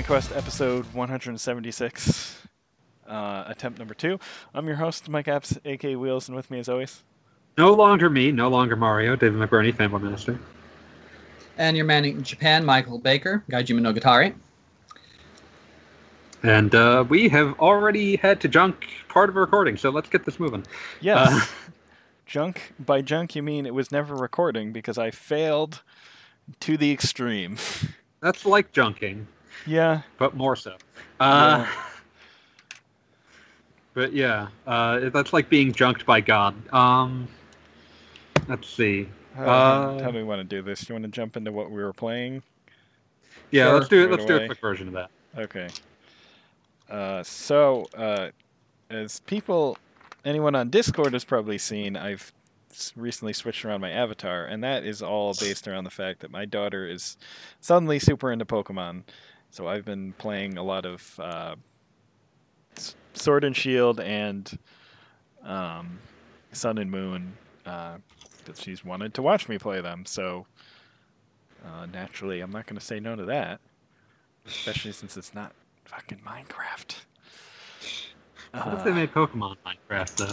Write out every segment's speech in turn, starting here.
and welcome to Continuing Quest, episode 176, uh, attempt number two. I'm your host, Mike Apps, aka Wheels, and with me as always. No longer me, no longer Mario, David McBurney, fanboy minister. And your man in Japan, Michael Baker, Gaijin Monogatari. And uh, we have already had to junk part of a recording, so let's get this moving. Yes. Uh, junk, by junk, you mean it was never recording because I failed to the extreme. That's like junking, yeah. but more so. Uh, Yeah. But yeah, uh, that's like being junked by God. Um, let's see. How, Uh, how do we want to do this? Do you want to jump into what we were playing? Yeah, Sure. let's do it. Right Let's do a quick version of that. Okay. Uh, so, uh, as people, anyone on Discord has probably seen, I've recently switched around my avatar, and that is all based around the fact that my daughter is suddenly super into Pokemon. So I've been playing a lot of uh, Sword and Shield and um, Sun and Moon because she's wanted to watch me play them. So uh, naturally, I'm not going to say no to that especially since it's not fucking Minecraft. What if Uh, they made Pokemon Minecraft though?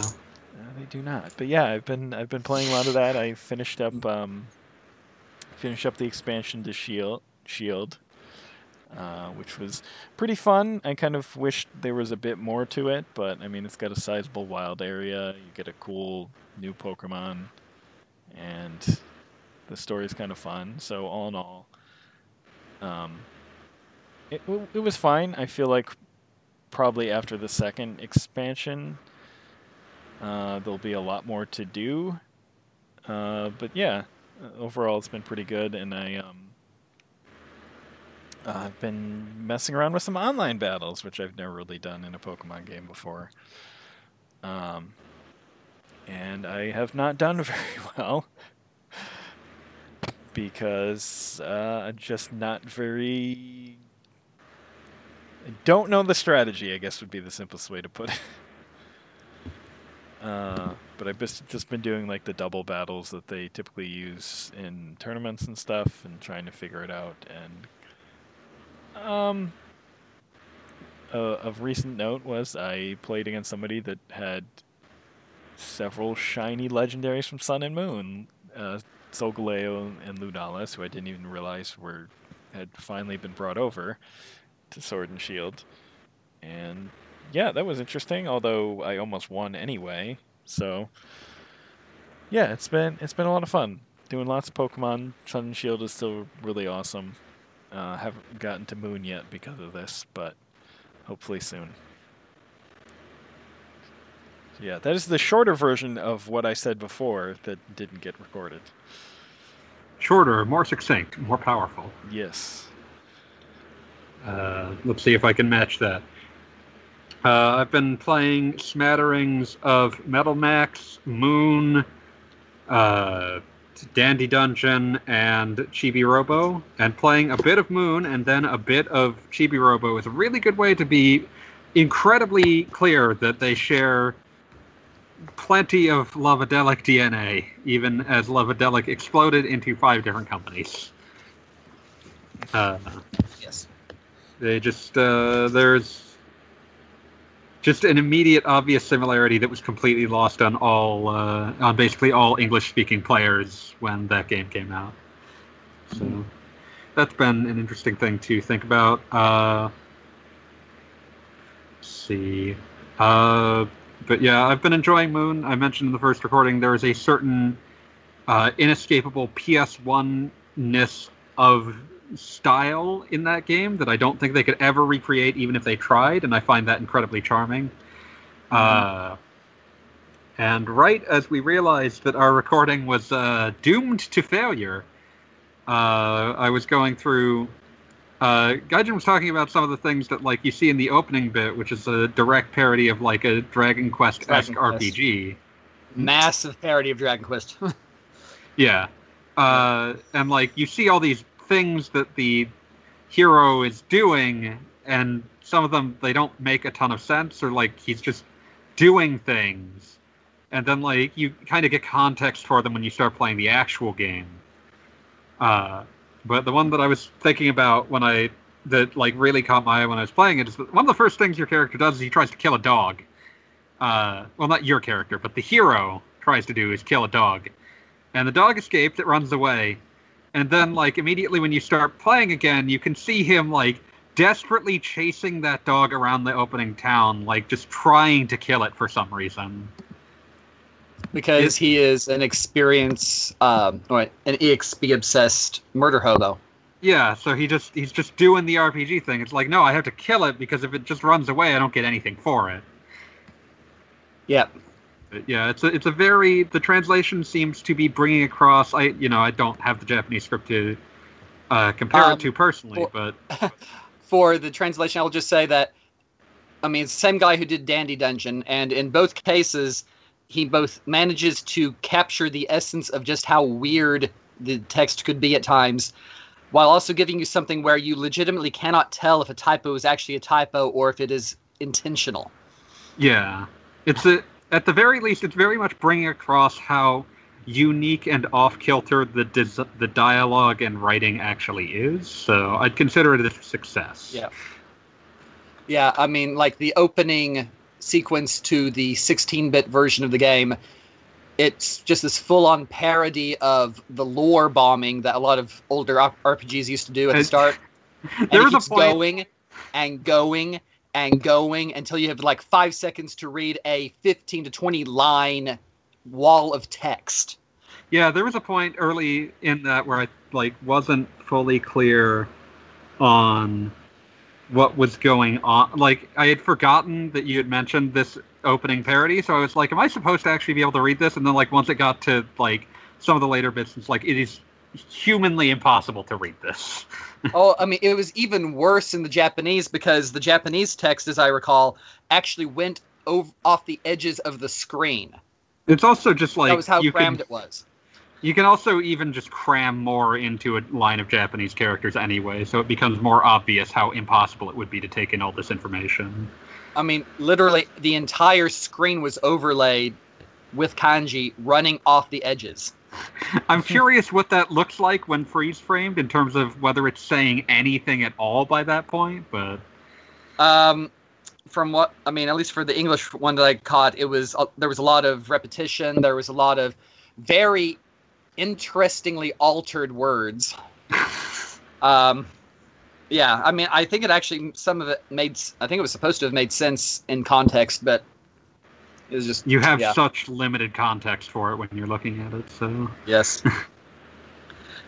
uh, they do not. But yeah, I've been I've been playing a lot of that. I finished up um, finished up the expansion to Shield Shield, uh, which was pretty fun. I kind of wished there was a bit more to it, but I mean, it's got a sizable wild area. You get a cool new Pokemon, and the story's kind of fun. So all in all, um, it it was fine. I feel like probably after the second expansion, uh, there'll be a lot more to do. Uh, but yeah, overall it's been pretty good, and I um, I've been messing around with some online battles, which I've never really done in a Pokemon game before. Um, and I have not done very well because uh, I'm just not very. I don't know the strategy. I guess would be the simplest way to put it. Uh, but I've just just been doing like the double battles that they typically use in tournaments and stuff, and trying to figure it out. And um, uh, of recent note was I played against somebody that had several shiny legendaries from Sun and Moon, uh, Solgaleo and Lunalis, who I didn't even realize were had finally been brought over to Sword and Shield, and yeah, that was interesting. Although I almost won anyway, so yeah, it's been it's been a lot of fun doing lots of Pokemon. Sun and Shield is still really awesome. Uh, haven't gotten to Moon yet because of this, but hopefully soon. Yeah, that is the shorter version of what I said before that didn't get recorded. Shorter, more succinct, more powerful. Yes. Uh, let's see if I can match that. Uh, I've been playing smatterings of Metal Max, Moon, uh, Dandy Dungeon, and Chibi Robo. And playing a bit of Moon and then a bit of Chibi Robo is a really good way to be incredibly clear that they share plenty of Love-de-Lic DNA, even as Love-de-Lic exploded into five different companies. Uh, Yes. they just uh, there's just an immediate, obvious similarity that was completely lost on all uh, on basically all English-speaking players when that game came out. So that's been an interesting thing to think about. Uh, see, uh, but yeah, I've been enjoying Moon. I mentioned in the first recording there is a certain uh, inescapable PS1 ness of style in that game that I don't think they could ever recreate, even if they tried, and I find that incredibly charming. Uh, and right as we realized that our recording was uh, doomed to failure, uh, I was going through. Uh, Gaijin was talking about some of the things that, like, you see in the opening bit, which is a direct parody of like a Dragon Quest esque RPG. Massive parody of Dragon Quest. Yeah. Uh, and like you see all these things that the hero is doing, and some of them they don't make a ton of sense, or like he's just doing things. And then like you kind of get context for them when you start playing the actual game. Uh, but the one that I was thinking about when I that like really caught my eye when I was playing it is that one of the first things your character does is he tries to kill a dog. Uh, well, not your character, but the hero tries to do is kill a dog, and the dog escapes. It runs away, and then like immediately when you start playing again, you can see him like desperately chasing that dog around the opening town, like just trying to kill it for some reason. because he is an experience, um, or an EXP obsessed murder hobo. Yeah, so he just he's just doing the RPG thing. It's like, no, I have to kill it because if it just runs away, I don't get anything for it. Yeah, Yeah, it's a it's a very the translation seems to be bringing across. I you know I don't have the Japanese script to uh, compare Um, it to personally, well- but for the translation, I'll just say that, I mean, it's the same guy who did Dandy Dungeon, and in both cases, he both manages to capture the essence of just how weird the text could be at times, while also giving you something where you legitimately cannot tell if a typo is actually a typo or if it is intentional. yeah, it's a at the very least it's very much bringing across how unique and off kilter the des- the dialogue and writing actually is. So I'd consider it a success. Yeah. Yeah, I mean, like the opening sequence to the 16 bit version of the game, it's just this full on parody of the lore bombing that a lot of older RPGs used to do at the start. And there was a point. going and going and going until you have like five seconds to read a 15 to 20 line wall of text. Yeah, there was a point early in that where I like wasn't fully clear on what was going on. Like I had forgotten that you had mentioned this opening parody, so I was like, am I supposed to actually be able to read this? And then like once it got to like some of the later bits, it's like it is humanly impossible to read this. oh, I mean, it was even worse in the Japanese because the Japanese text, as I recall, actually went over, off the edges of the screen. It's also just like that was how you crammed can, it was. You can also even just cram more into a line of Japanese characters anyway, so it becomes more obvious how impossible it would be to take in all this information. I mean, literally, the entire screen was overlaid with kanji running off the edges. I'm curious what that looks like when freeze framed in terms of whether it's saying anything at all by that point, but Um, from what I mean, at least for the English one that I caught, it was uh, there was a lot of repetition. There was a lot of very interestingly altered words. Um, yeah, I mean, I think it actually some of it made. I think it was supposed to have made sense in context, but it was just you have yeah. such limited context for it when you're looking at it, so Yes.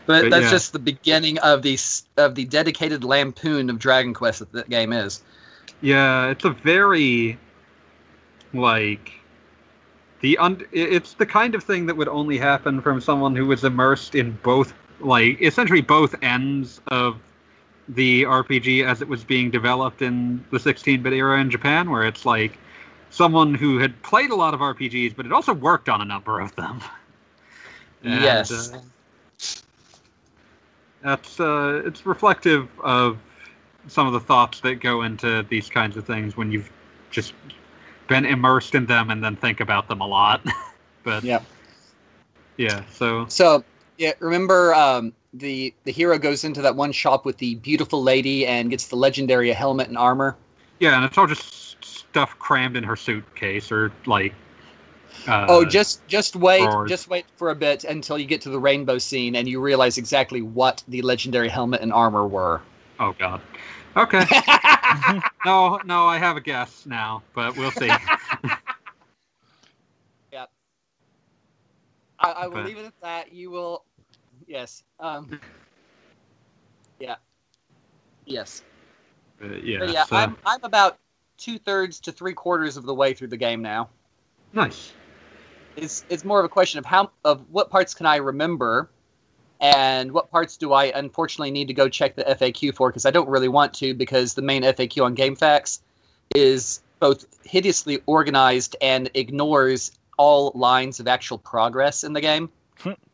But, But that's yeah. just the beginning of the of the dedicated lampoon of Dragon Quest that the game is. Yeah, it's a very like the un- it's the kind of thing that would only happen from someone who was immersed in both like essentially both ends of the RPG as it was being developed in the 16-bit era in Japan where it's like someone who had played a lot of RPGs but had also worked on a number of them. And, yes. uh, that's uh, it's reflective of some of the thoughts that go into these kinds of things when you've just been immersed in them and then think about them a lot. but Yeah. yeah, so So yeah, remember um, the the hero goes into that one shop with the beautiful lady and gets the legendary helmet and armor. yeah, and it's all just stuff crammed in her suitcase or like. Uh, oh, just just wait, or- just wait for a bit until you get to the rainbow scene and you realize exactly what the legendary helmet and armor were. oh god. Okay. no, no, I have a guess now, but we'll see. I, I will But- leave it at that. You will, yes, um, yeah, yes. But yeah, But yeah, so- I'm I'm about two thirds to three quarters of the way through the game now. nice. It's it's more of a question of how of what parts can I remember, and what parts do I unfortunately need to go check the FAQ for because I don't really want to because the main FAQ on GameFAQs is both hideously organized and ignores all lines of actual progress in the game.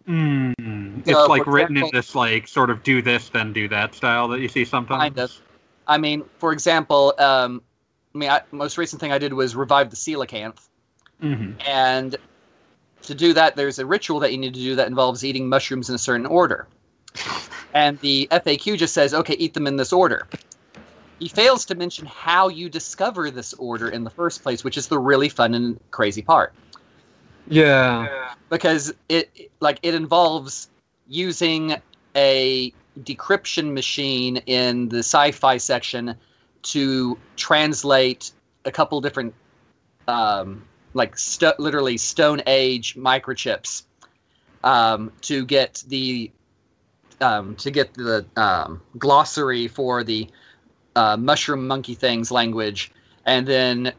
Mm, it's like written in this like sort of do this then do that style that you see sometimes. Kind of. I mean, for example, um, I mean, I, most recent thing I did was revive the coelacanth. hmm And to do that, there's a ritual that you need to do that involves eating mushrooms in a certain order. And the FAQ just says, okay, eat them in this order. he fails to mention how you discover this order in the first place, which is the really fun and crazy part. Yeah. because it like it involves using a decryption machine in the sci-fi section to translate a couple different um, like sto- literally stone age microchips um, to get the um, to get the um, glossary for the uh, mushroom monkey things language and then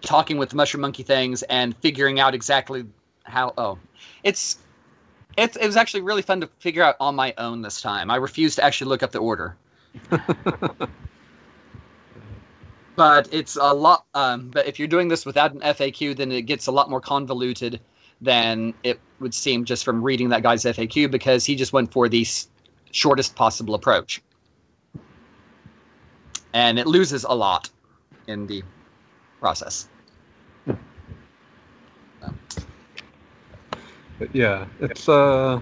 talking with mushroom monkey things and figuring out exactly how oh it's it's it was actually really fun to figure out on my own this time. I refused to actually look up the order but it's a lot um, but if you're doing this without an faq then it gets a lot more convoluted than it would seem just from reading that guy's faq because he just went for the shortest possible approach. And it loses a lot in the process. Yeah, it's uh,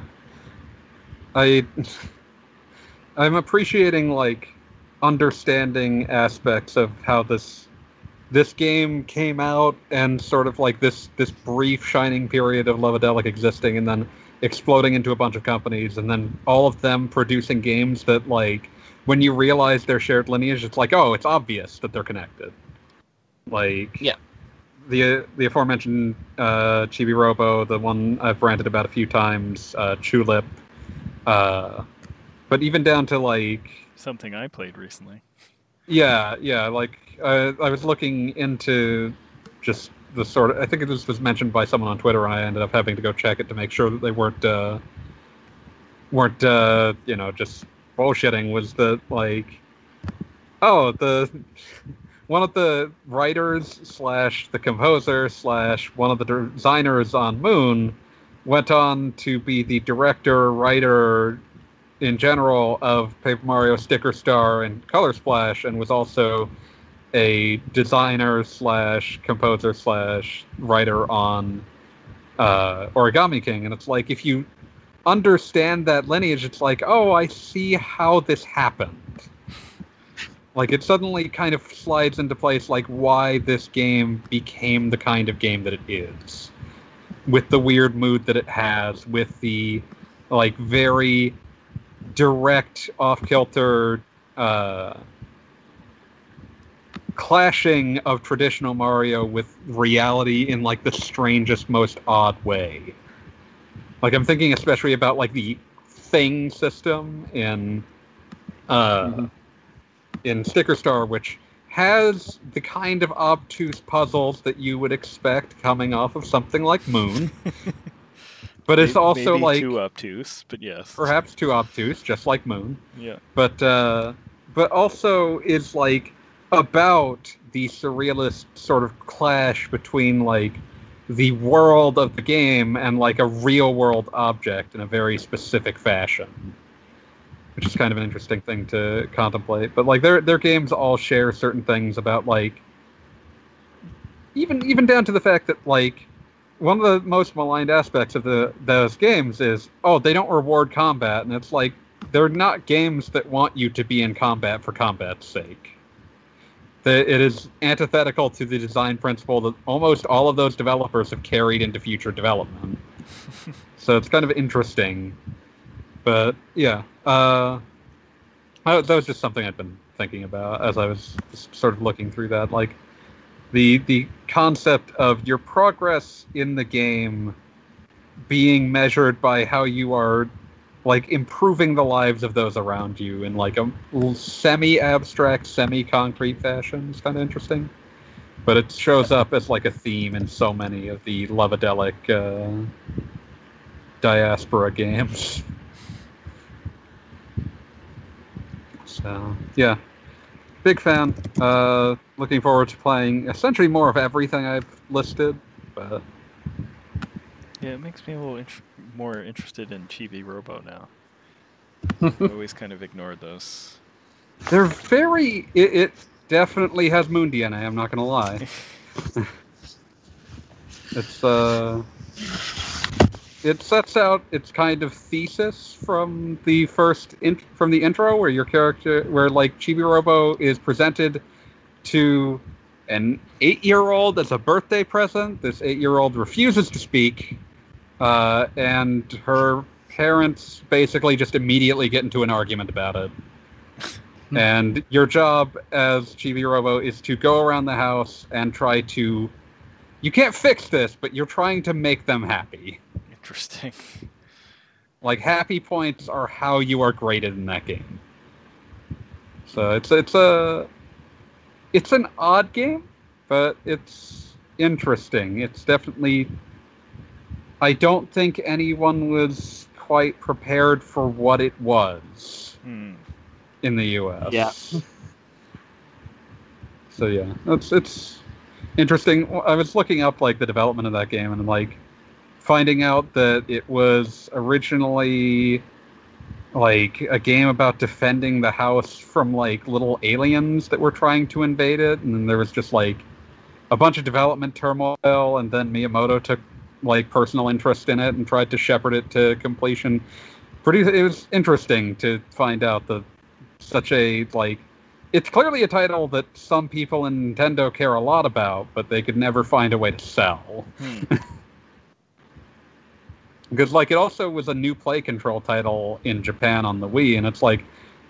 I I'm appreciating like understanding aspects of how this this game came out and sort of like this this brief shining period of Love-de-Lic existing and then exploding into a bunch of companies and then all of them producing games that like when you realize their shared lineage it's like oh it's obvious that they're connected like Yeah. the the aforementioned uh, Chibi Robo, the one I've ranted about a few times, uh, Chulip, uh, but even down to like Something I played recently. yeah, yeah, like I was looking into just the sort of I think this was mentioned by someone on Twitter, and I ended up having to go check it to make sure that they weren't uh, weren't uh, you know just bullshitting. Was that like oh the one of the writers slash the composer slash one of the designers on Moon went on to be the director, writer in general of Paper Mario Sticker Star and Color Splash, and was also a designer slash composer slash writer on uh, Origami King. And it's like if you understand that lineage, it's like, oh, I see how this happened. Like it suddenly kind of slides into place, like why this game became the kind of game that it is, with the weird mood that it has, with the like very direct, off kilter uh, clashing of traditional Mario with reality in like the strangest, most odd way. Like I'm thinking especially about like the thing system in uh, Mhm. in Sticker Star, which has the kind of obtuse puzzles that you would expect coming off of something like Moon, but it's May- also maybe like too obtuse, but yes. perhaps too obtuse, just like Moon Yeah. but uh, but also is like about the surrealist sort of clash between like the world of the game and like a real world object in a very specific fashion which is kind of an interesting thing to contemplate but like their their games all share certain things about like even even down to the fact that like one of the most maligned aspects of the those games is oh they don't reward combat and it's like they're not games that want you to be in combat for combat's sake. It is antithetical to the design principle that almost all of those developers have carried into future development. so it's kind of interesting. But yeah, uh, that was just something I'd been thinking about as I was sort of looking through that. Like the the concept of your progress in the game being measured by how you are like improving the lives of those around you in like a semi-abstract, semi-concrete fashion is kind of interesting. But it shows up as like a theme in so many of the Love-de-Lic uh, diaspora games. So yeah, big fan. Uh, looking forward to playing essentially more of everything I've listed. But Yeah, it makes me a little int- more interested in Chibi Robo now. I always kind of ignored those. They're very. It, it definitely has moon DNA. I'm not gonna lie. it's uh. It sets out its kind of thesis from the first in, from the intro, where your character, where like Chibi Robo is presented to an eight-year-old as a birthday present. This eight-year-old refuses to speak, uh, and her parents basically just immediately get into an argument about it. and your job as Chibi Robo is to go around the house and try to. You can't fix this, but you're trying to make them happy. Interesting. Like happy points are how you are graded in that game. So it's it's a it's an odd game, but it's interesting. It's definitely I don't think anyone was quite prepared for what it was Hmm. in the US. Yeah. So yeah, it's it's interesting. I was looking up like the development of that game and like finding out that it was originally like a game about defending the house from like little aliens that were trying to invade it and then there was just like a bunch of development turmoil and then Miyamoto took like personal interest in it and tried to shepherd it to completion. Pretty it was interesting to find out that such a like it's clearly a title that some people in Nintendo care a lot about, but they could never find a way to sell. Hmm. Because like it also was a new play control title in Japan on the Wii, and it's like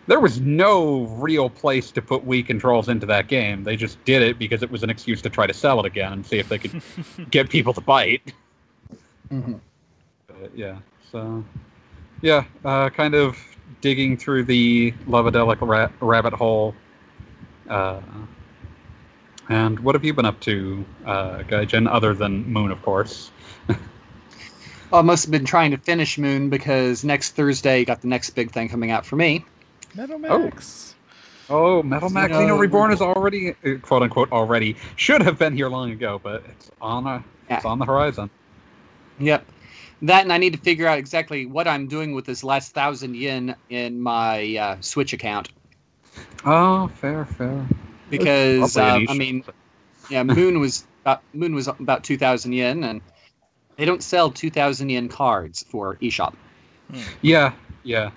there was no real place to put Wii controls into that game. They just did it because it was an excuse to try to sell it again and see if they could get people to bite. Mhm. But yeah, so yeah, uh, kind of digging through the Love-de-Lic ra- rabbit hole. Uh, and what have you been up to, uh, Gaijin, other than Moon, of course? Well, I must have been trying to finish Moon because next Thursday you got the next big thing coming out for me. Metal Max. Oh, Metal Max No. Xeno Reborn is already, uh, quote unquote, already should have been here long ago, but it's on a, it's on the horizon. Yep. That and I need to figure out exactly what I'm doing with this last thousand yen in my uh, Switch account Oh, fair, fair. because uh, I mean, yeah, Moon was about, Moon was about two thousand yen, and they don't sell two thousand yen cards for eShop. Hmm. yeah, yeah.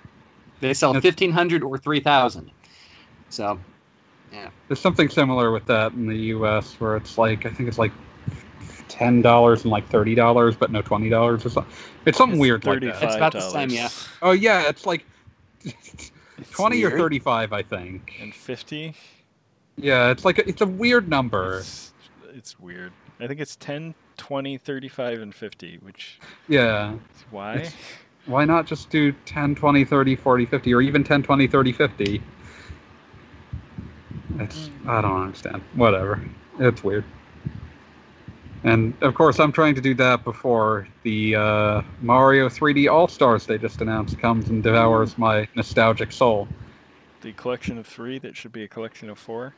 They sell That's- fifteen hundred or three thousand. So yeah. There's something similar with that in the U.S. where it's like I think it's like ten dollars and like thirty dollars, but no twenty dollars or something. It's something It's weird like $35. that. It's about the same, yeah. Oh yeah, it's like It's twenty or weird. thirty-five, I think. And 50. Yeah, it's like a, it's a weird number. It's, it's weird. I think it's 10, 20, 35, and 50, which Yeah. why. It's- Why not just do 10, 20, 30, 40, 50, or even 10, 20, 30, 50? It's, I don't understand. Whatever. It's weird. And of course, I'm trying to do that before the uh, Mario 3D All Stars they just announced comes and devours my nostalgic soul. The collection of three that should be a collection of four.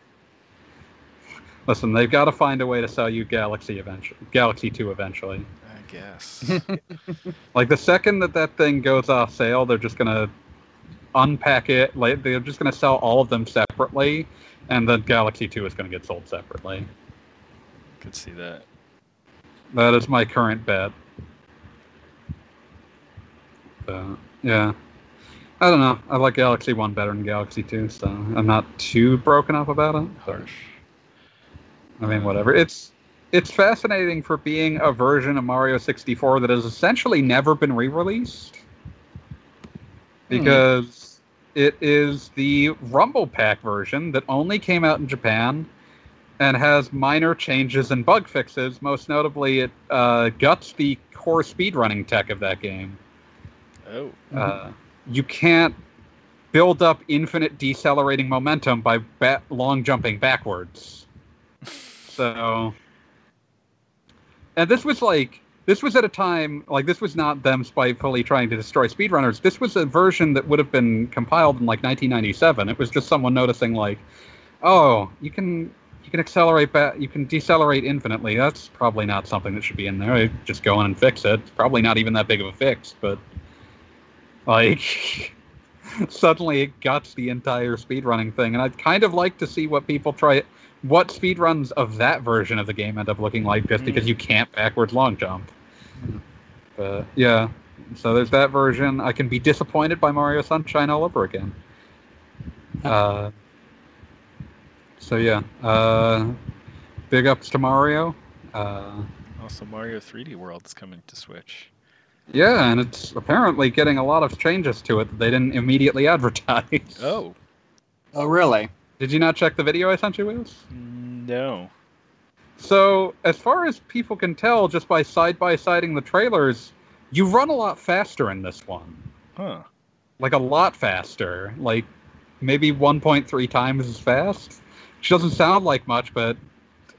Listen, they've got to find a way to sell you Galaxy eventually, Galaxy 2 eventually. I guess. Like the second that that thing goes off sale, they're just gonna unpack it. Like they're just gonna sell all of them separately, and then Galaxy Two is gonna get sold separately. Could see that. That is my current bet. So yeah, I don't know. I like Galaxy One better than Galaxy Two, so I'm not too broken up about it. but- Harsh. I mean, whatever. It's it's fascinating for being a version of Mario 64 that has essentially never been re-released because it is the Rumble Pack version that only came out in Japan and has minor changes and bug fixes. Most notably, it uh, guts the core speedrunning tech of that game. Oh. Uh, you can't build up infinite decelerating momentum by ba- long jumping backwards. So, and this was like this was at a time like this was not them spitefully trying to destroy speedrunners. This was a version that would have been compiled in like 1997. It was just someone noticing like, oh, you can you can accelerate back, you can decelerate infinitely. That's probably not something that should be in there. Just go in and fix it. It's probably not even that big of a fix, but like suddenly it guts the entire speedrunning thing and i'd kind of like to see what people try what speedruns of that version of the game end up looking like just because Mm. you can't backwards long jump But yeah, so there's that version. I can be disappointed by Mario Sunshine all over again. Uh, so yeah, uh, big ups to Mario. Uh, Also, Mario 3D World is coming to Switch. yeah, and it's apparently getting a lot of changes to it that they didn't immediately advertise. Oh, Oh, really? Did you not check the video I sent you, Wheels? no. So, as far as people can tell, just by side by siding the trailers, you run a lot faster in this one. Huh. Like a lot faster. Like maybe 1.3 times as fast. Which doesn't sound like much, but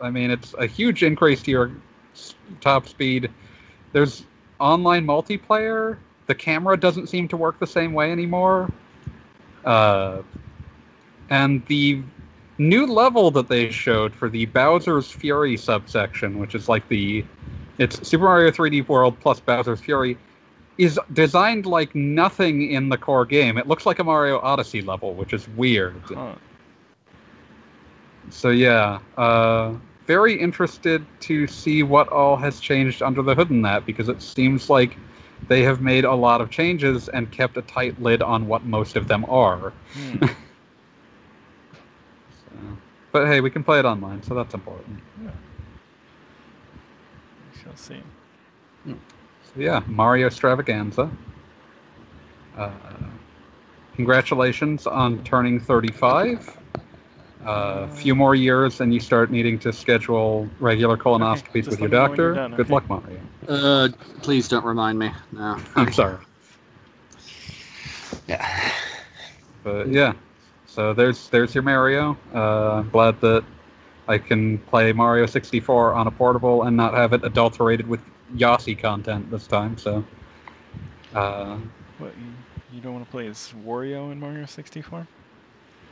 I mean, it's a huge increase to your top speed. There's online multiplayer. The camera doesn't seem to work the same way anymore. Uh, and the new level that they showed for the Bowser's Fury subsection, which is like the it's Super Mario 3D World plus Bowser's Fury, is designed like nothing in the core game. It looks like a Mario Odyssey level, which is weird. Huh. So yeah, uh, very interested to see what all has changed under the hood in that because it seems like they have made a lot of changes and kept a tight lid on what most of them are. Hmm. So, but hey, we can play it online, so that's important. We shall see. So yeah, Mario Extravaganza. Uh, congratulations on turning 35. A uh, few more years, and you start needing to schedule regular colonoscopies just with your let me know when doctor. you're done, Good okay? luck, Mario. Uh, please don't remind me. No. I'm sorry, Yeah. but yeah. So there's there's your Mario. Uh, glad that I can play Mario 64 on a portable and not have it adulterated with Yoshi content this time. So. Uh, What, you, you don't want to play as Wario in Mario 64?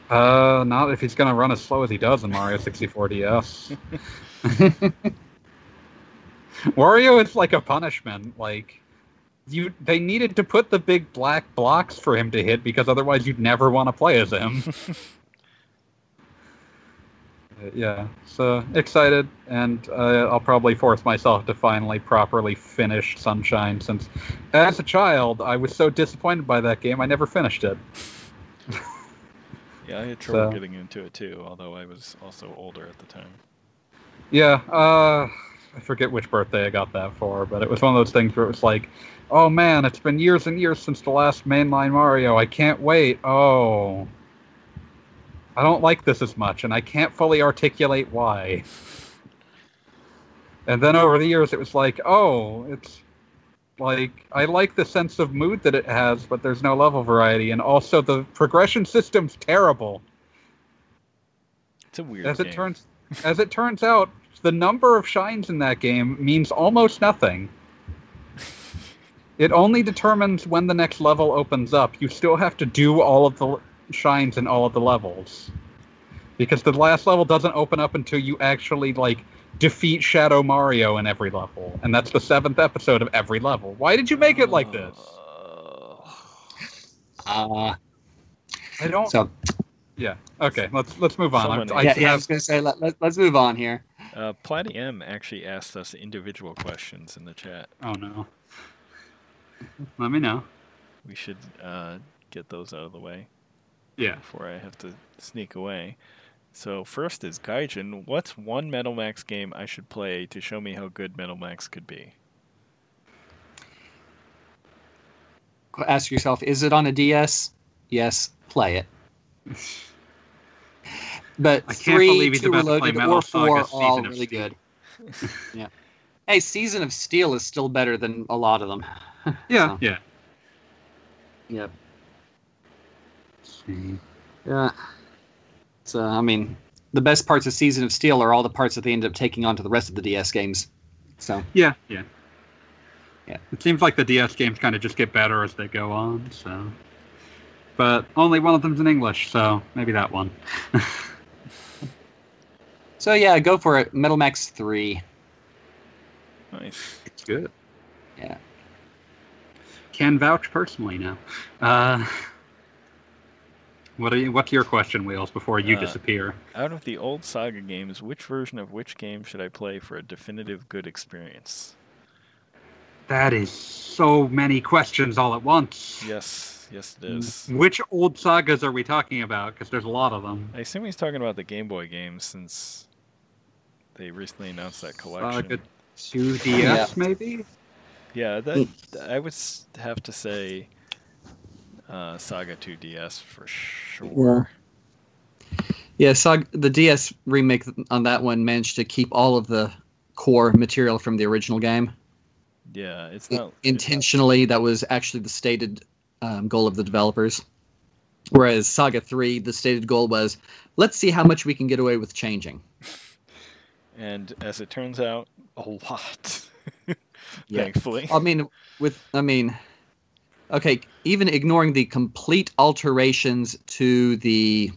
Uh, not if he's gonna run as slow as he does in Mario 64 DS. Wario is like a punishment. Like, you, they needed to put the big black blocks for him to hit because otherwise you'd never want to play as him. Uh, yeah, so excited, and uh, I'll probably force myself to finally properly finish Sunshine since, as a child, I was so disappointed by that game I never finished it. Yeah, I had trouble So- getting into it too, although I was also older at the time. Yeah, uh, I forget which birthday I got that for, but it was one of those things where it was like, oh man, it's been years and years since the last mainline Mario. I can't wait. Oh. I don't like this as much, and I can't fully articulate why. And then over the years, it was like, oh, it's like, I like the sense of mood that it has, but there's no level variety, and also the progression system's terrible. It's a weird As game. it turns, as it turns out, the number of shines in that game means almost nothing. It only determines when the next level opens up. You still have to do all of the shines in all of the levels, because the last level doesn't open up until you actually like defeat Shadow Mario in every level, and that's the seventh episode of every level. Why did you make it like this? Uh, Uh, I don't. so yeah. Okay. Let's let's move on. I'm- Someone- I yeah, yeah, I was gonna say let, let, let's move on here. Uh, Platy M actually asked us individual questions in the chat. Oh no. Let me know. We should uh, get those out of the way Yeah. before I have to sneak away. So first is Gaijin. What's one Metal Max game I should play to show me how good Metal Max could be? Ask yourself: Is it on a DS? Yes, play it. But I can't three, believe two to reloaded, or four are all really good. yeah. Hey, Season of Steel is still better than a lot of them. Yeah. So. Yeah. Yep. Yeah. So I mean, the best parts of Season of Steel are all the parts that they end up taking onto the rest of the DS games. So Yeah. Yeah. Yeah. It seems like the DS games kind of just get better as they go on. So. But only one of them's in English, so maybe that one. so yeah, go for it. Metal Max Three. Nice. It's good. Yeah. Can vouch personally now. Uh, what are you, what's your question, Wheels? Before you Uh, disappear. Out of the old Saga games, which version of which game should I play for a definitive good experience? That is so many questions all at once. Yes, yes, it is. Which old sagas are we talking about? Because there's a lot of them. I assume he's talking about the Game Boy games since they recently announced that collection. Saga 2DS, Yeah. maybe? Yeah, that I would have to say uh, Saga 2DS for sure. Yeah, Saga, the DS remake on that one managed to keep all of the core material from the original game. Yeah, it's not intentionally that was actually the stated um, goal of the developers whereas saga 3 the stated goal was let's see how much we can get away with changing and as it turns out, a lot. Yeah. Thankfully. i mean with i mean okay even ignoring the complete alterations to the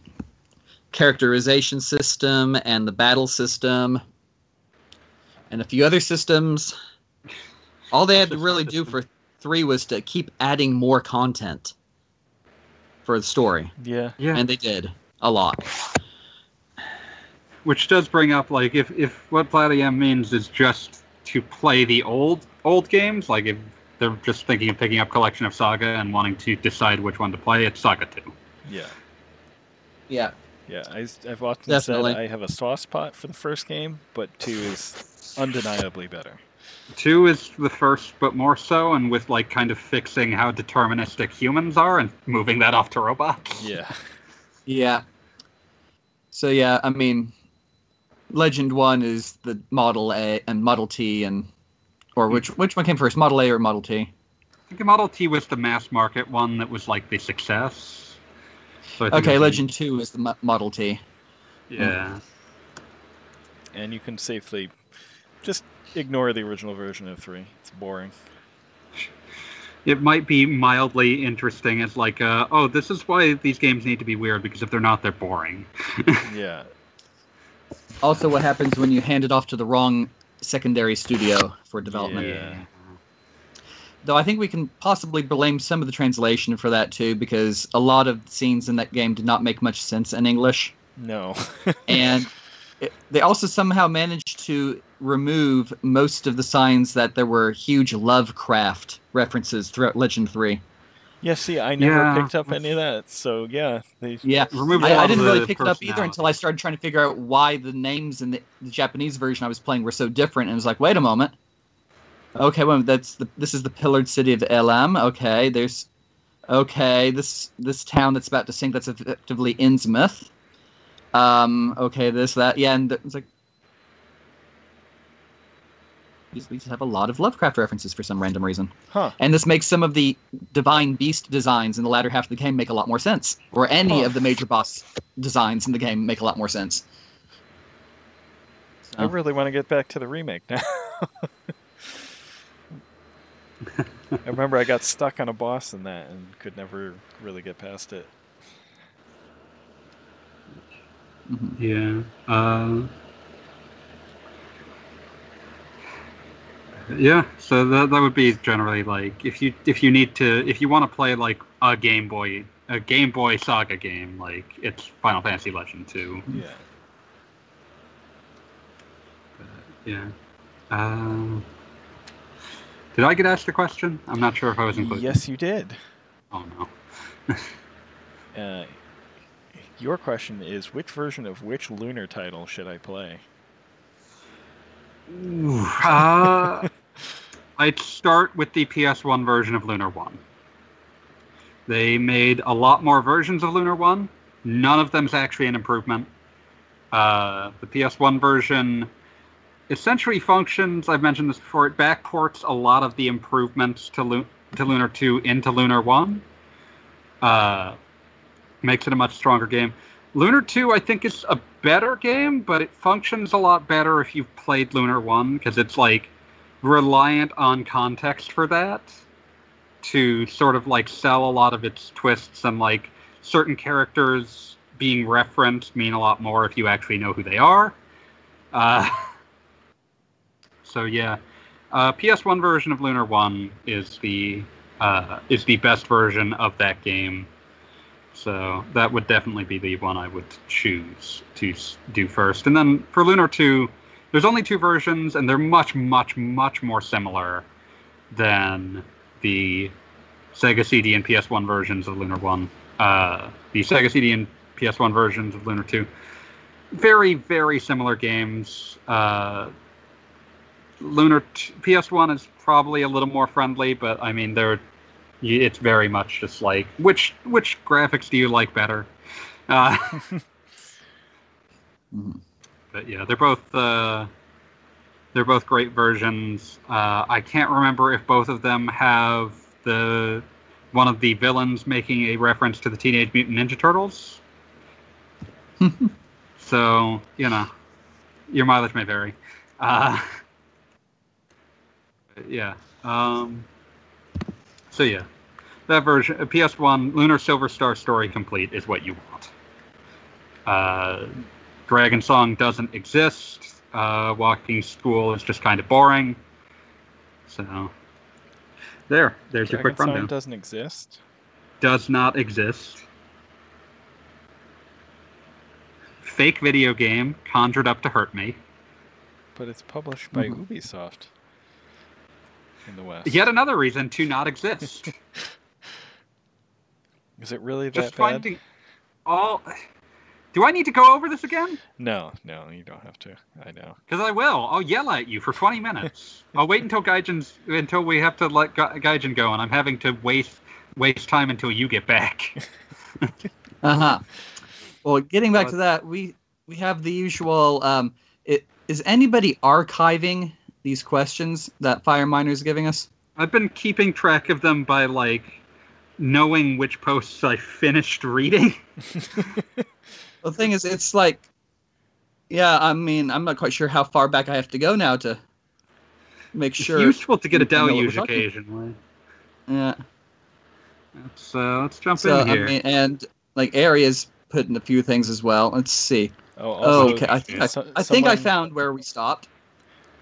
characterization system and the battle system and a few other systems all they had to really do for 3 was to keep adding more content for the story Yeah. Yeah. and they did a lot. Which does bring up like if if what Platinum means is just to play the old old games, like if they're just thinking of picking up Collection of Saga and wanting to decide which one to play, it's Saga 2. Yeah. Yeah, Yeah. I, have often Definitely. said I have a soft spot for the first game, but 2 is undeniably better. Two is the first, but more so, and with like kind of fixing how deterministic humans are and moving that off to robots. Yeah. yeah. So yeah, I mean, Legend One is the Model A and Model T, and or which which one came first, Model A or Model T? I think the Model T was the mass market one that was like the success. So Okay, it was- Legend Two is the Model T. Yeah. And you can safely just ignore the original version of 3. It's boring. It might be mildly interesting as like, uh, oh, this is why these games need to be weird because if they're not, they're boring. Yeah. Also, what happens when you hand it off to the wrong secondary studio for development? Yeah. Though I think we can possibly blame some of the translation for that too, because a lot of scenes in that game did not make much sense in English. No. and it, they also somehow managed to remove most of the signs that there were huge Lovecraft references throughout Legend 3. Yeah, see, I never Yeah. picked up any of that. So, yeah, they Yeah, Remove a I, lot I didn't really pick it up either until I started trying to figure out why the names in the, the Japanese version I was playing were so different. And it was like, wait a moment. Okay, well, that's the this is the pillared city of Elam. Okay, there's okay this this town that's about to sink. That's effectively Innsmouth. Um, okay, this that yeah, and it's like these these have a lot of Lovecraft references for some random reason. Huh. And this makes some of the divine beast designs in the latter half of the game make a lot more sense, or any Huh. of the major boss designs in the game make a lot more sense. I really want to get back to the remake now. I remember I got stuck on a boss in that and could never really get past it. mhm. Yeah. Uh, yeah. So that that would be generally like if you if you need to if you want to play like a Game Boy a Game Boy Saga game like it's Final Fantasy Legend two. Yeah. Yeah. Um, did I get asked a question? I'm not sure if I was included. Yes, you did. Oh no. Uh, your question is which version of which lunar title should I play? Ooh, uh, I'd start with the PS1 version of Lunar 1. They made a lot more versions of Lunar 1. None of them's actually an improvement. Uh, the PS1 version essentially functions, I've mentioned this before, it backports a lot of the improvements to, Lu- to Lunar 2 into Lunar 1. Uh, makes it a much stronger game. Lunar 2, I think, is a better game, but it functions a lot better if you've played Lunar 1, because it's like reliant on context for that to sort of like sell a lot of its twists and like certain characters being referenced mean a lot more if you actually know who they are. Uh, so yeah, uh, PS1 version of Lunar 1 is the uh, is the best version of that game. So that would definitely be the one I would choose to do first. And then for Lunar 2, there's only two versions, and they're much, much, much more similar than the Sega CD and PS1 versions of Lunar 1. Uh, the Sega CD and PS1 versions of Lunar 2. Very, very similar games. Uh, Lunar t- PS1 is probably a little more friendly, but I mean, they're it's very much just like which which graphics do you like better? Uh, Mhm. But yeah, they're both uh, they're both great versions. Uh, I can't remember if both of them have the one of the villains making a reference to the Teenage Mutant Ninja Turtles. so you know, your mileage may vary. Uh, yeah. Um, so yeah, that version, uh, PS1 Lunar Silver Star Story Complete is what you want. Uh, Dragon Song doesn't exist. Uh, Walking School is just kind of boring. So there, there's your Dragon quick Song rundown. doesn't exist, Does not exist. Fake video game conjured up to hurt me. but it's published by Mhm. Ubisoft in the West. Yet another reason to not exist. Is it really just that bad? finding all. Do I need to go over this again? No, no, you don't have to. I know. Because I will. I'll yell at you for 20 minutes. I'll wait until Gaijin's until we have to let Ga- Gaijin go, and I'm having to waste waste time until you get back. Uh huh. Well, getting back Uh, to that, we we have the usual. Um, it, is anybody archiving these questions that Fire Miner is giving us? I've been keeping track of them by like knowing which posts I finished reading. The thing is, it's like, yeah. I mean, I'm not quite sure how far back I have to go now to make sure. It's sure. useful to get a you know what deluge occasionally. Yeah. Let's uh, let's jump So in I mean, and like areas put in a few things as well. Let's see. Oh, Oh, okay. I think I, so- I think I found where we stopped.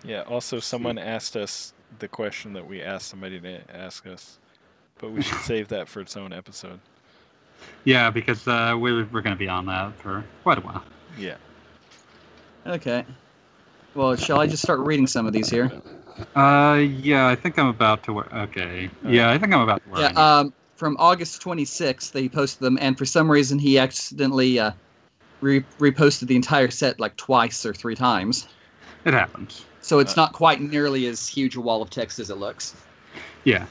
Yeah. Also, someone asked us the question that we asked somebody to ask us, but we should save that for its own episode. Yeah, because uh, we're we're going to be on that for quite a while. Yeah. Okay. Well, shall I just start reading some of these here? Uh, yeah, I think I'm about to. Where, okay. Yeah, I think I'm about to. Where I Yeah. Um, from August 26th, they posted them, and for some reason, he accidentally uh, re- reposted the entire set like twice or three times. it happens. So it's Uh, not quite nearly as huge a wall of text as it looks. Yeah.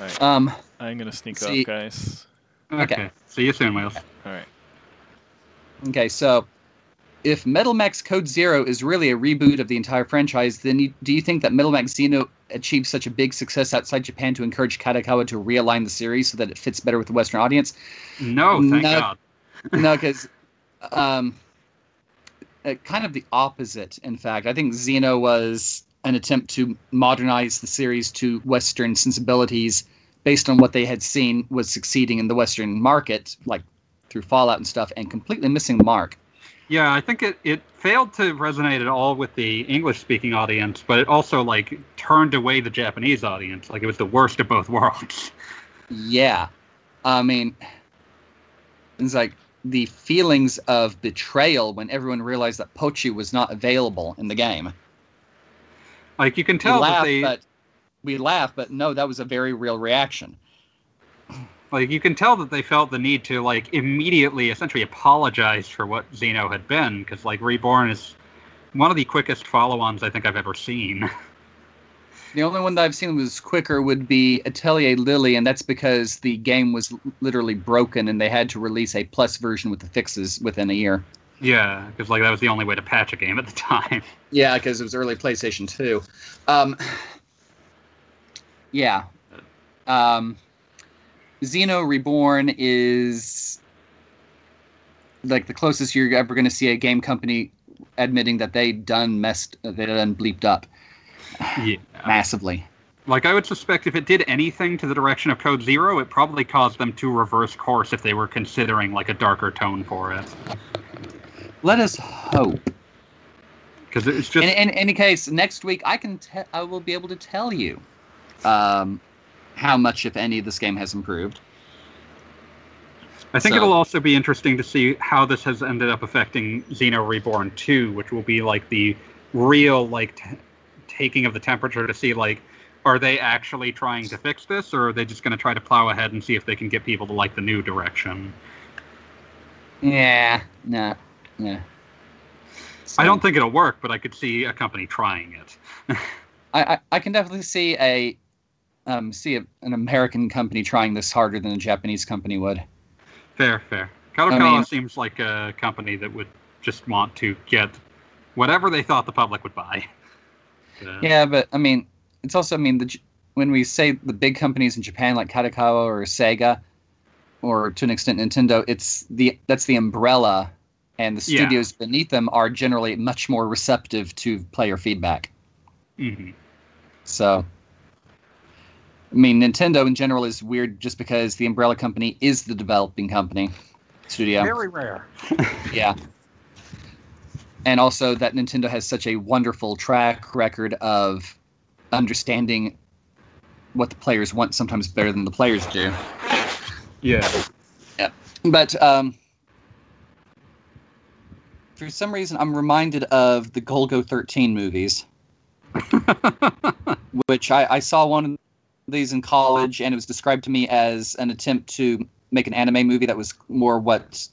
All right. Um, I'm gonna sneak see- off, guys. Okay. Okay. See you soon, Wheels. All right. Okay, so if Metal Max Code Zero is really a reboot of the entire franchise, then you, do you think that Metal Max Xeno achieved such a big success outside Japan to encourage Kadokawa to realign the series so that it fits better with the Western audience? No, thank No. God. no, because um, uh, kind of the opposite. In fact, I think Xeno was an attempt to modernize the series to Western sensibilities based on what they had seen was succeeding in the Western market, like through Fallout and stuff, and completely missing the mark. Yeah, I think it, it failed to resonate at all with the English speaking audience, but it also like turned away the Japanese audience. Like it was the worst of both worlds. Yeah. I mean, it's like the feelings of betrayal when everyone realized that Pochi was not available in the game. Like you can tell that laugh, they but we laugh, but no, that was a very real reaction. like you can tell that they felt the need to like immediately essentially apologize for what Xeno had been because like Reborn is one of the quickest follow-ons I think I've ever seen. The only one that I've seen was quicker would be Atelier Lilie, and that's because the game was literally broken and they had to release a plus version with the fixes within a year. yeah, because like that was the only way to patch a game at the time. Yeah, because it was early PlayStation 2. Um, yeah. Um, Xeno Reborn is like the closest you're ever going to see a game company admitting that they done messed, they done bleeped up yeah. massively. Like I would suspect if it did anything to the direction of Code Zero, it probably caused them to reverse course if they were considering like a darker tone for it. Let us hope. Because it's just in, in any case, next week I can te- I will be able to tell you um, how much, if any, this game has improved. I think So- it'll also be interesting to see how this has ended up affecting Xeno Reborn 2, which will be like the real like t- taking of the temperature to see like are they actually trying to fix this, or are they just going to try to plow ahead and see if they can get people to like the new direction? Yeah, nah, yeah. I don't think it'll work, but I could see a company trying it. I, I, I can definitely see a um, see a, an American company trying this harder than a Japanese company would. Fair, fair. Kadokawa I mean- seems like a company that would just want to get whatever they thought the public would buy. Uh, Yeah, but I mean, it's also I mean the when we say the big companies in Japan like Kadokawa or Sega, or to an extent Nintendo, it's the that's the umbrella, and the Yeah. studios beneath them are generally much more receptive to player feedback. mhm. So, I mean, Nintendo in general is weird just because the umbrella company is the developing company studio. Very rare. Yeah. And also that Nintendo has such a wonderful track record of understanding what the players want sometimes better than the players do. Yeah. Yeah. But um, for some reason, I'm reminded of the Golgo 13 movies, which I, I saw one these in college, and it was described to me as an attempt to make an anime movie that was more what,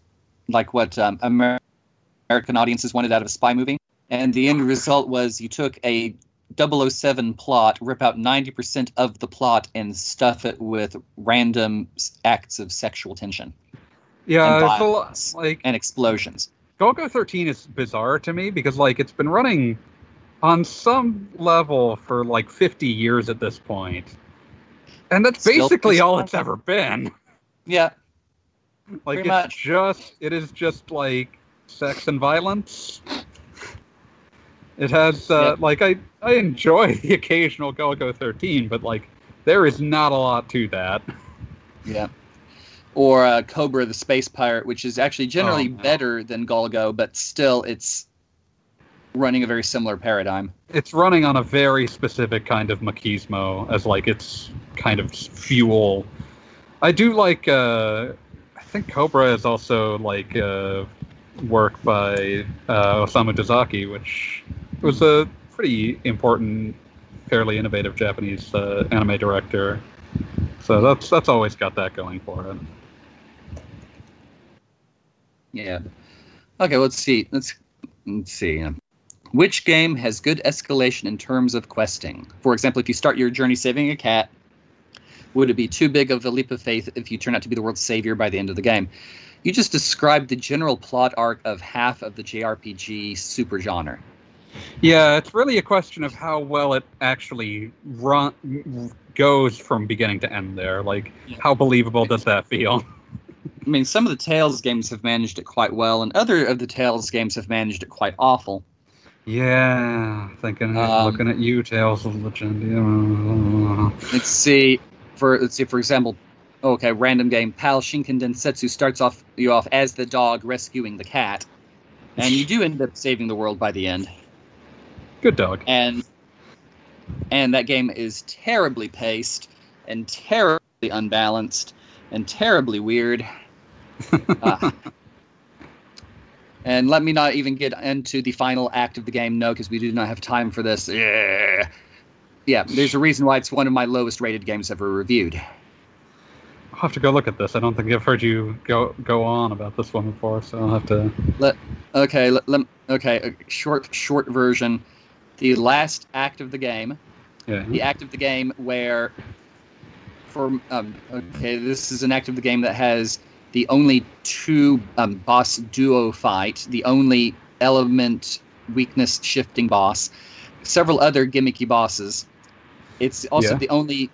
like what um, Amer- American audiences wanted out of a spy movie. And the end result was you took a 007 plot, rip out 90% of the plot, and stuff it with random acts of sexual tension Yeah, and it's a lo- like and explosions. Golgo 13 is bizarre to me because like it's been running on some level for like 50 years at this point. And that's basically all it's ever been. Yeah, Like Pretty it's much. just it is just like sex and violence. It has uh, Yep. like I I enjoy the occasional Golgo 13, but like there is not a lot to that. yeah. Or uh, Cobra the Space Pirate, which is actually generally Oh, no. better than Golgo, but still it's running a very similar paradigm. It's running on a very specific kind of machismo as like its kind of fuel. I do like uh I think Cobra is also like uh work by uh, Osamu Dezaki, which was a pretty important, fairly innovative Japanese uh, anime director. So that's that's always got that going for it. Yeah. Okay, let's see. Let's let's see. um, Which game has good escalation in terms of questing? For example, if you start your journey saving a cat, would it be too big of a leap of faith if you turn out to be the world's savior by the end of the game? You just described the general plot arc of half of the JRPG supergenre. Yeah, it's really a question of how well it actually run goes from beginning to end. There, like Yeah. how believable does that feel? I mean, some of the Tales games have managed it quite well, and other of the Tales games have managed it quite awful. Yeah, thinking, Um, looking at you, Tales of Legendia. Let's see. For let's see, for example, okay, random game. Pal Shinken Densetsu starts off you off as the dog rescuing the cat, and you do end up saving the world by the end. Good dog. And and that game is terribly paced and terribly unbalanced and terribly weird. Ah. And let me not even get into the final act of the game. No, because we do not have time for this. Yeah. Yeah, there's a reason why it's one of my lowest rated games ever reviewed. I'll have to go look at this. I don't think I've heard you go go on about this one before, so I'll have to. Let, Okay, let, let, okay, a short short version. The last act of the game, Yeah. the act of the game where, for um, okay, this is an act of the game that has the only two um, boss duo fight, the only element weakness shifting boss, several other gimmicky bosses. It's also Yeah. the only.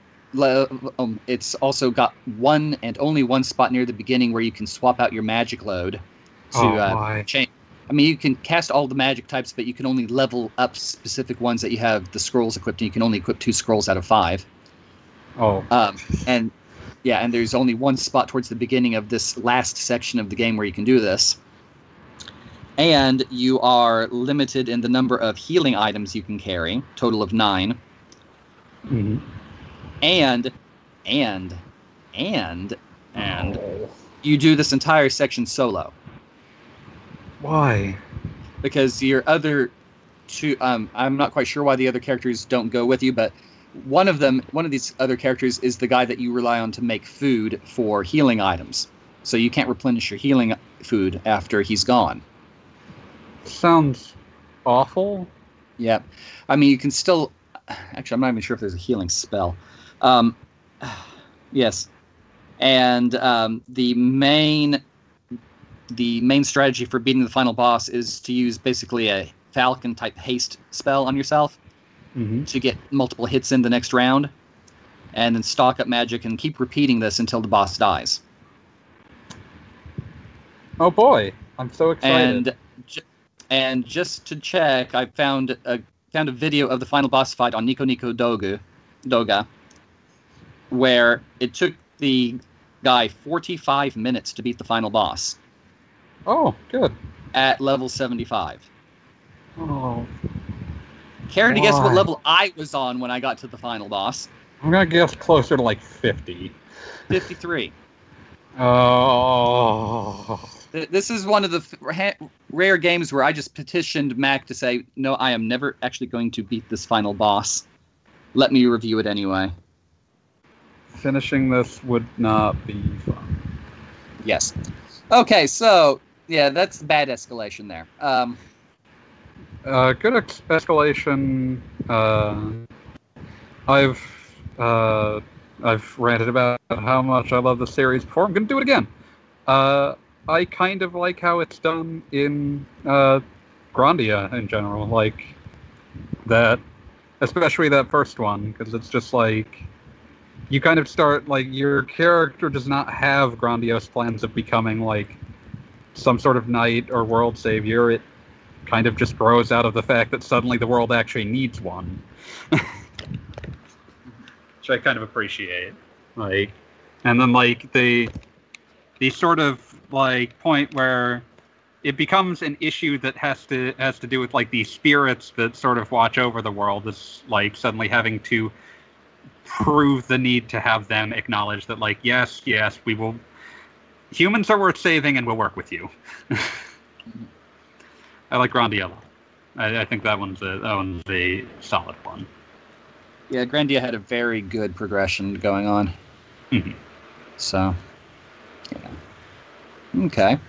Um, it's also got one and only one spot near the beginning where you can swap out your magic load to oh, uh, change. I mean, you can cast all the magic types, but you can only level up specific ones that you have the scrolls equipped, and you can only equip two scrolls out of five. Oh, Um, and yeah, and there's only one spot towards the beginning of this last section of the game where you can do this. And you are limited in the number of healing items you can carry, total of nine. mhm. And, and, and, and Oh. you do this entire section solo. why? because your other two um i'm not quite sure why the other characters don't go with you but one of them, one of these other characters, is the guy that you rely on to make food for healing items. So you can't replenish your healing food after he's gone. Sounds awful. Yeah, I mean you can still. Actually, I'm not even sure if there's a healing spell. Um, yes, and um, the main the main strategy for beating the final boss is to use basically a falcon type haste spell on yourself Mm-hmm. to get multiple hits in the next round, and then stock up magic and keep repeating this until the boss dies. Oh boy, I'm so excited. And ju- and just to check, I found a found a video of the final boss fight on Nico Nico Dogu, Doga, where it took the guy 45 minutes to beat the final boss oh, good. at level 75. Oh, Care to guess what level I was on when I got to the final boss? I'm gonna guess closer to like 50. 53. Oh, This is one of the rare games where I just petitioned Mac to say, no, I am never actually going to beat this final boss. Let me review it anyway. finishing this would not be fun. Yes. Okay, so yeah, that's bad escalation there. Um, Uh, good ex- escalation. Uh, I've uh, I've ranted about how much I love the series before. I'm gonna do it again. Uh, I kind of like how it's done in uh, Grandia in general, like that, especially that first one, because it's just like you kind of start like your character does not have grandiose plans of becoming like some sort of knight or world savior. It kind of just grows out of the fact that suddenly the world actually needs one. Which I kind of appreciate. Like and then like the the sort of like point where it becomes an issue that has to has to do with like the spirits that sort of watch over the world is like suddenly having to prove the need to have them acknowledge that like yes yes we will humans are worth saving and we'll work with you I like Grandia a lot. I, I think that one's a that one's a solid one. yeah, Grandia had a very good progression going on. Mhm. So, yeah. Okay.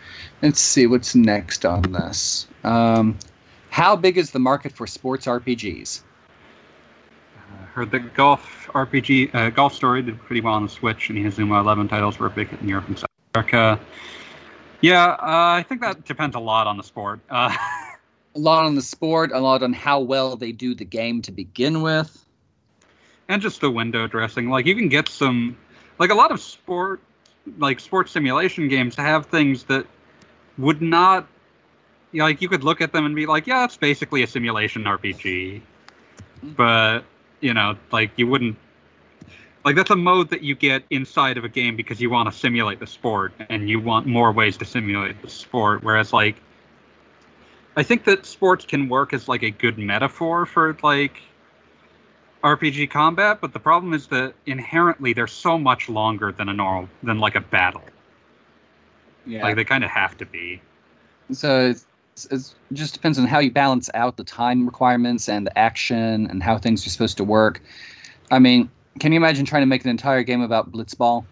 Let's see what's next on this. Um, how big is the market for sports RPGs? Uh, heard the Golf RPG, uh, Golf Story did pretty well on the Switch, and Inazuma 11 titles were a big hit in Europe and South America. Yeah, uh, I think that depends a lot on the sport. Uh, A lot on the sport, a lot on how well they do the game to begin with. and just the window dressing. Like you can get some, like a lot of sport, like sports simulation games to have things that would not, you know, like you could look at them and be like, yeah, it's basically a simulation RPG, but you know, like you wouldn't. Like that's a mode that you get inside of a game because you want to simulate the sport and you want more ways to simulate the sport. Whereas like, I think that sports can work as like a good metaphor for like RPG combat, but the problem is that inherently they're so much longer than a normal than like a battle. Yeah. Like they kind of have to be. so it's, it's, it just depends on how you balance out the time requirements and the action and how things are supposed to work. I mean, can you imagine trying to make an entire game about blitzball?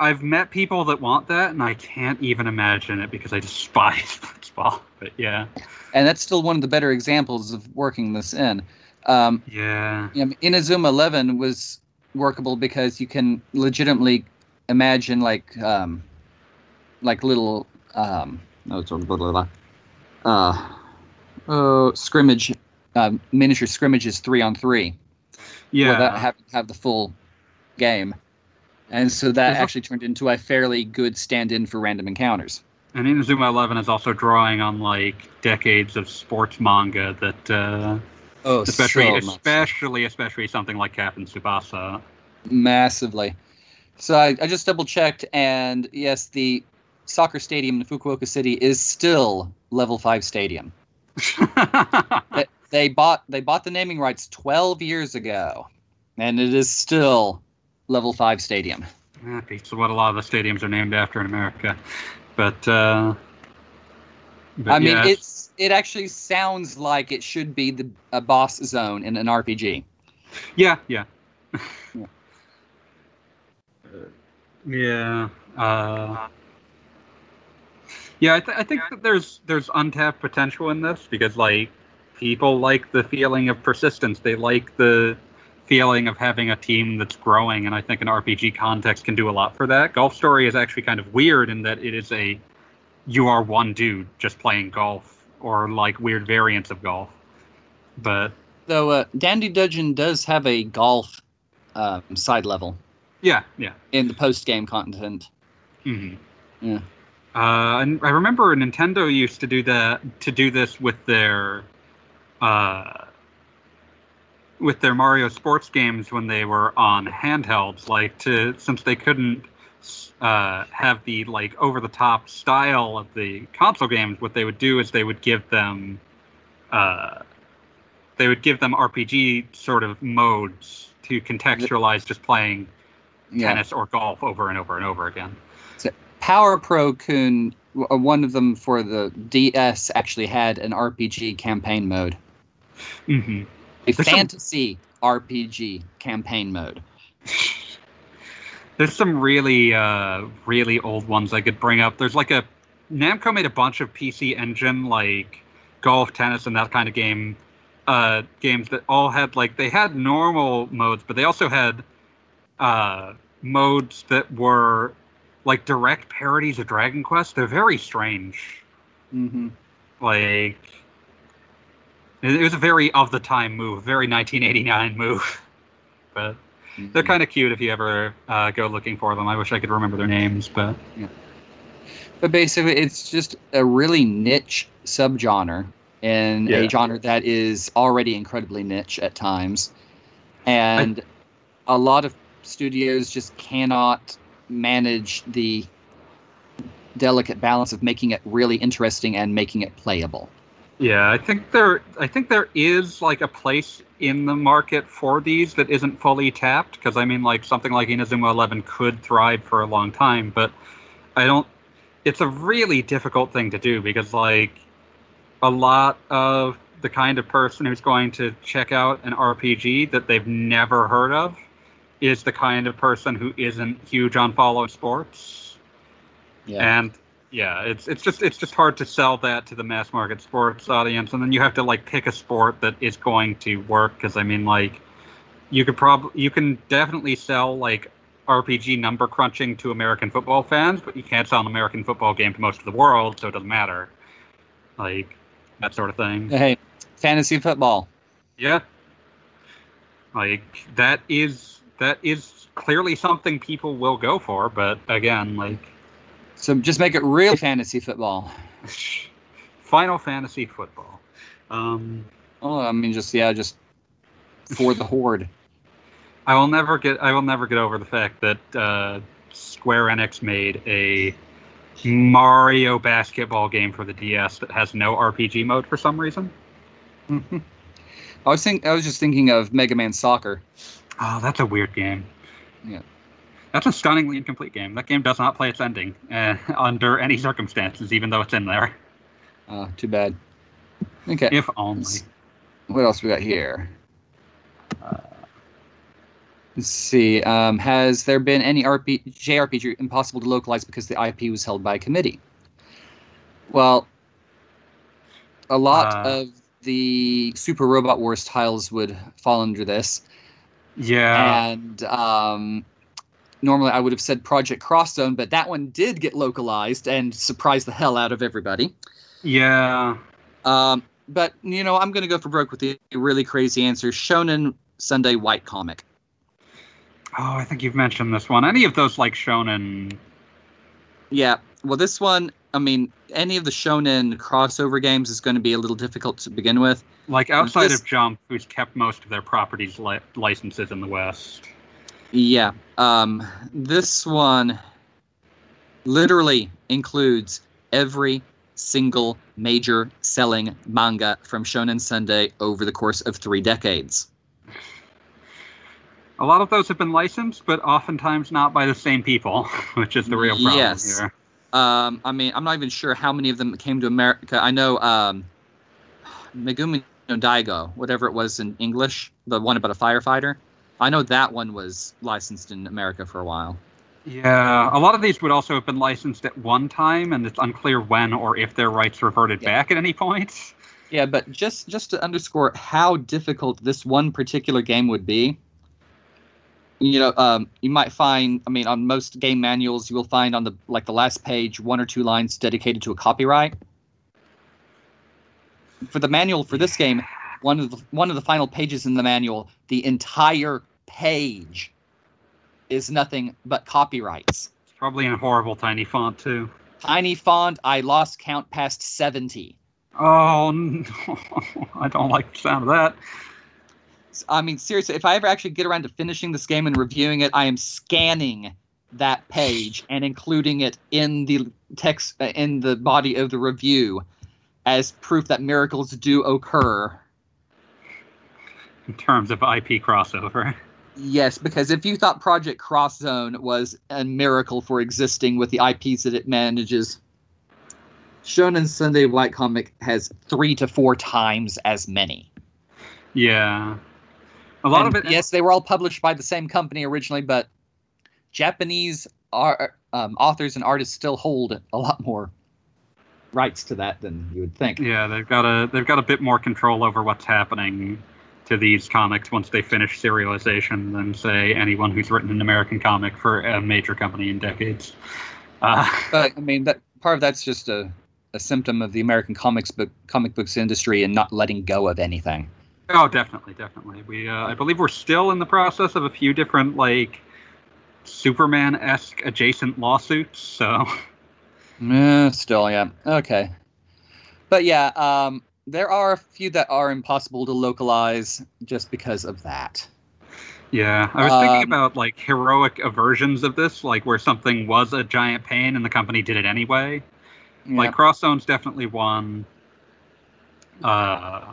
I've met people that want that, and I can't even imagine it because I despise blitzball. But yeah, And that's still one of the better examples of working this in. Um, yeah, you know, Inazuma 11 was workable because you can legitimately imagine like um, like little um, no, it's blah, blah, blah, blah. uh, oh, scrimmage um, miniature scrimmages three on three yeah. without having to have the full game. And so that There's actually turned into a fairly good stand-in for random encounters. and Inazuma 11 is also drawing on like decades of sports manga that, uh, Oh, especially, so especially, especially something like Captain Tsubasa. massively. So I, I just double checked, and yes, the soccer stadium in Fukuoka City is still level five stadium. they bought they bought the naming rights 12 years ago, and it is still level five stadium. That beats what a lot of the stadiums are named after in America. But, uh, but I mean, yeah, it's it actually sounds like it should be the a boss zone in an RPG. Yeah, yeah. Yeah. Yeah. Uh, yeah, I, th- I think that there's there's untapped potential in this because like people like the feeling of persistence. They like the feeling of having a team that's growing, and I think an RPG context can do a lot for that. Golf Story is actually kind of weird in that it is a you are one dude just playing golf or like weird variants of golf. But Though uh, Dandy Dungeon does have a golf um, side level yeah, yeah. in the post game content. hmm Yeah. Uh, and I remember Nintendo used to do that to do this with their uh, with their Mario sports games when they were on handhelds. Like to since they couldn't uh, have the like over the top style of the console games, what they would do is they would give them uh, they would give them RPG sort of modes to contextualize just playing Yeah. tennis or golf over and over and over again. Power Pro Kun, uh, one of them for the DS, actually had an RPG campaign mode, hmm a There's some- fantasy RPG campaign mode. There's some really, uh, really old ones I could bring up. There's like a Namco made a bunch of PC Engine like golf, tennis, and that kind of game uh, games that all had like they had normal modes, but they also had uh, modes that were like direct parodies of Dragon Quest. They're very strange. Mm-hmm. Like it was a very of the time move, very 1989 move, but. They're kind of cute if you ever uh, go looking for them. I wish I could remember their names, but But basically, it's just a really niche subgenre in Yeah. a genre that is already incredibly niche at times, and a lot of studios just cannot manage the delicate balance of making it really interesting and making it playable. Yeah, I think there, I think there is like a place in the market for these that isn't fully tapped. Because I mean, like something like Inazuma Eleven could thrive for a long time, but I don't. It's a really difficult thing to do because like a lot of the kind of person who's going to check out an RPG that they've never heard of is the kind of person who isn't huge on follow sports. Yeah. And yeah it's it's just it's just hard to sell that to the mass market sports audience and then you have to like pick a sport that is going to work because i mean like you could probably you can definitely sell like rpg number crunching to american football fans but you can't sell an american football game to most of the world so it doesn't matter. Like that sort of thing. Hey, fantasy football. yeah. Like that is that is clearly something people will go for but again like So just make it real fantasy football. Final Fantasy football. Um, Oh, I mean, just yeah, just for the horde. I will never get. I will never get over the fact that uh, Square Enix made a Mario basketball game for the DS that has no RPG mode for some reason. I was think I was just thinking of Mega Man Soccer. Oh, that's a weird game. Yeah. That's a stunningly incomplete game. That game does not play its ending uh, under any circumstances, even though it's in there. Uh, too bad. Okay. If only. What else we got here? Let's see. Um, has there been any RP, JRPG impossible to localize because the IP was held by a committee? Well, a lot Uh. of the Super Robot Wars tiles would fall under this, Yeah. and um, normally I would have said Project Crosszone, but that one did get localized and surprised the hell out of everybody. yeah. Um, but you know, I'm gonna go for broke with the really crazy answer: Shonen Sunday White Comic. Oh, I think you've mentioned this one. Any of those like shonen Yeah. Well, this one, I mean, any of the Shonen crossover games is going to be a little difficult to begin with. Like outside This- of Jump, who's kept most of their properties li- licenses in the West. Yeah. Um, this one literally includes every single major selling manga from Shonen Sunday over the course of three decades. A lot of those have been licensed, but oftentimes not by the same people, which is the real problem Yes. here. Um, I mean, I'm not even sure how many of them came to America. I know um, Megumi Daigo, whatever it was in English, the one about a firefighter. I know that one was licensed in America for a while. Yeah, a lot of these would also have been licensed at one time, and it's unclear when or if their rights reverted Yeah. back at any point. Yeah, but just just to underscore how difficult this one particular game would be, you know, um, you might find. I mean, on most game manuals, you will find on the like the last page one or two lines dedicated to a copyright. For the manual for this game, one of the one of the final pages in the manual, the entire page is nothing but copyrights. It's probably in a horrible tiny font too. Tiny font. I lost count past seventy. Oh no, I don't like the sound of that. I mean, seriously, if I ever actually get around to finishing this game and reviewing it, I am scanning that page and including it in the text uh, in the body of the review as proof that miracles do occur. In terms of IP crossover. Yes, because if you thought Project Cross Zone was a miracle for existing with the IPs that it manages, Shonen Sunday White Comic has three to four times as many. Yeah. A lot And of it Yes, they were all published by the same company originally, but Japanese ar- um, authors and artists still hold a lot more rights to that than you would think. Yeah, they've got a they've got a bit more control over what's happening to these comics once they finish serialization than say anyone who's written an American comic for a major company in decades. Uh, But I mean, that part of that's just a, a symptom of the American comics book comic books industry and not letting go of anything. oh, definitely, definitely. We uh, I believe we're still in the process of a few different like Superman-esque adjacent lawsuits. So Yeah, still, yeah, okay. But yeah, um, there are a few that are impossible to localize just because of that. yeah, I was thinking Um, about like heroic aversions of this, like where something was a giant pain and the company did it anyway. Yeah. Like Cross Zone's definitely one. Uh,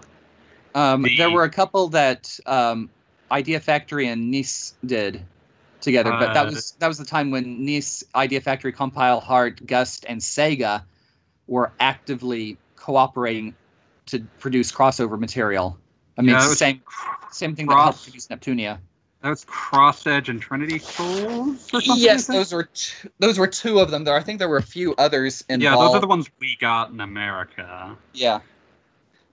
Um, The- there were a couple that um, Idea Factory and Nice did together, but that Uh, was that was the time when Nice, Idea Factory, Compile Heart, Gust, and Sega were actively cooperating to produce crossover material. I mean, Yeah, same same thing that helped Cross- produce Neptunia. that was Cross Edge and Trinity Souls or something. Yes, those were two, those were two of them. There, I think there were a few others involved. Yeah, those are the ones we got in America. Yeah.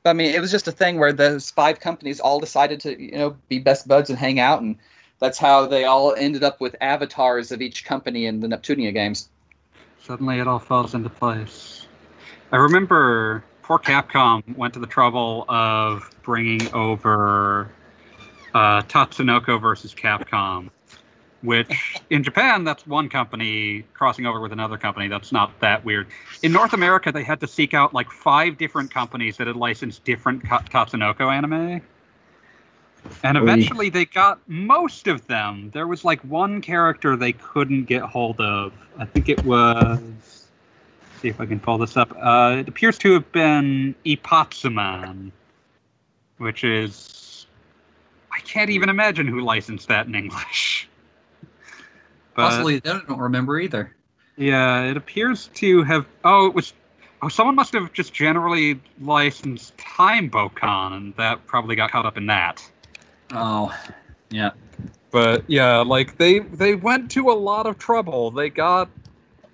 But I mean, it was just a thing where those five companies all decided to, you know, be best buds and hang out, and that's how they all ended up with avatars of each company in the Neptunia games. Suddenly it all falls into place. I remember poor Capcom went to the trouble of bringing over uh, Tatsunoko versus Capcom, which in Japan, that's one company crossing over with another company. That's not that weird. In North America, they had to seek out like five different companies that had licensed different Tatsunoko anime. And eventually they got most of them. There was like one character they couldn't get hold of. I think it was. See if I can pull this up. Uh, it appears to have been Ippatsuman, which is. I can't even imagine who licensed that in English. But, Possibly, I don't remember either. Yeah, it appears to have. Oh, it was. Oh, someone must have just generally licensed Time and that probably got caught up in that. Oh, yeah. But yeah, like they they went to a lot of trouble. They got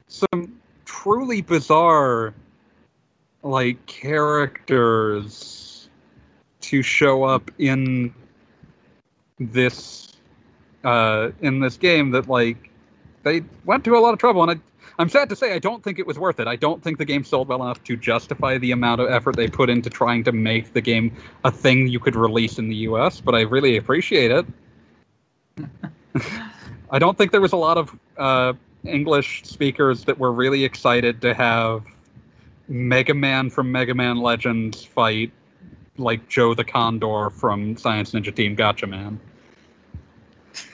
some truly bizarre like characters to show up in this uh in this game that like they went to a lot of trouble and I I'm sad to say I don't think it was worth it. I don't think the game sold well enough to justify the amount of effort they put into trying to make the game a thing you could release in the US, but I really appreciate it. I don't think there was a lot of uh, English speakers that were really excited to have Mega Man from Mega Man Legends fight like Joe the Condor from Science Ninja Team Gatchaman.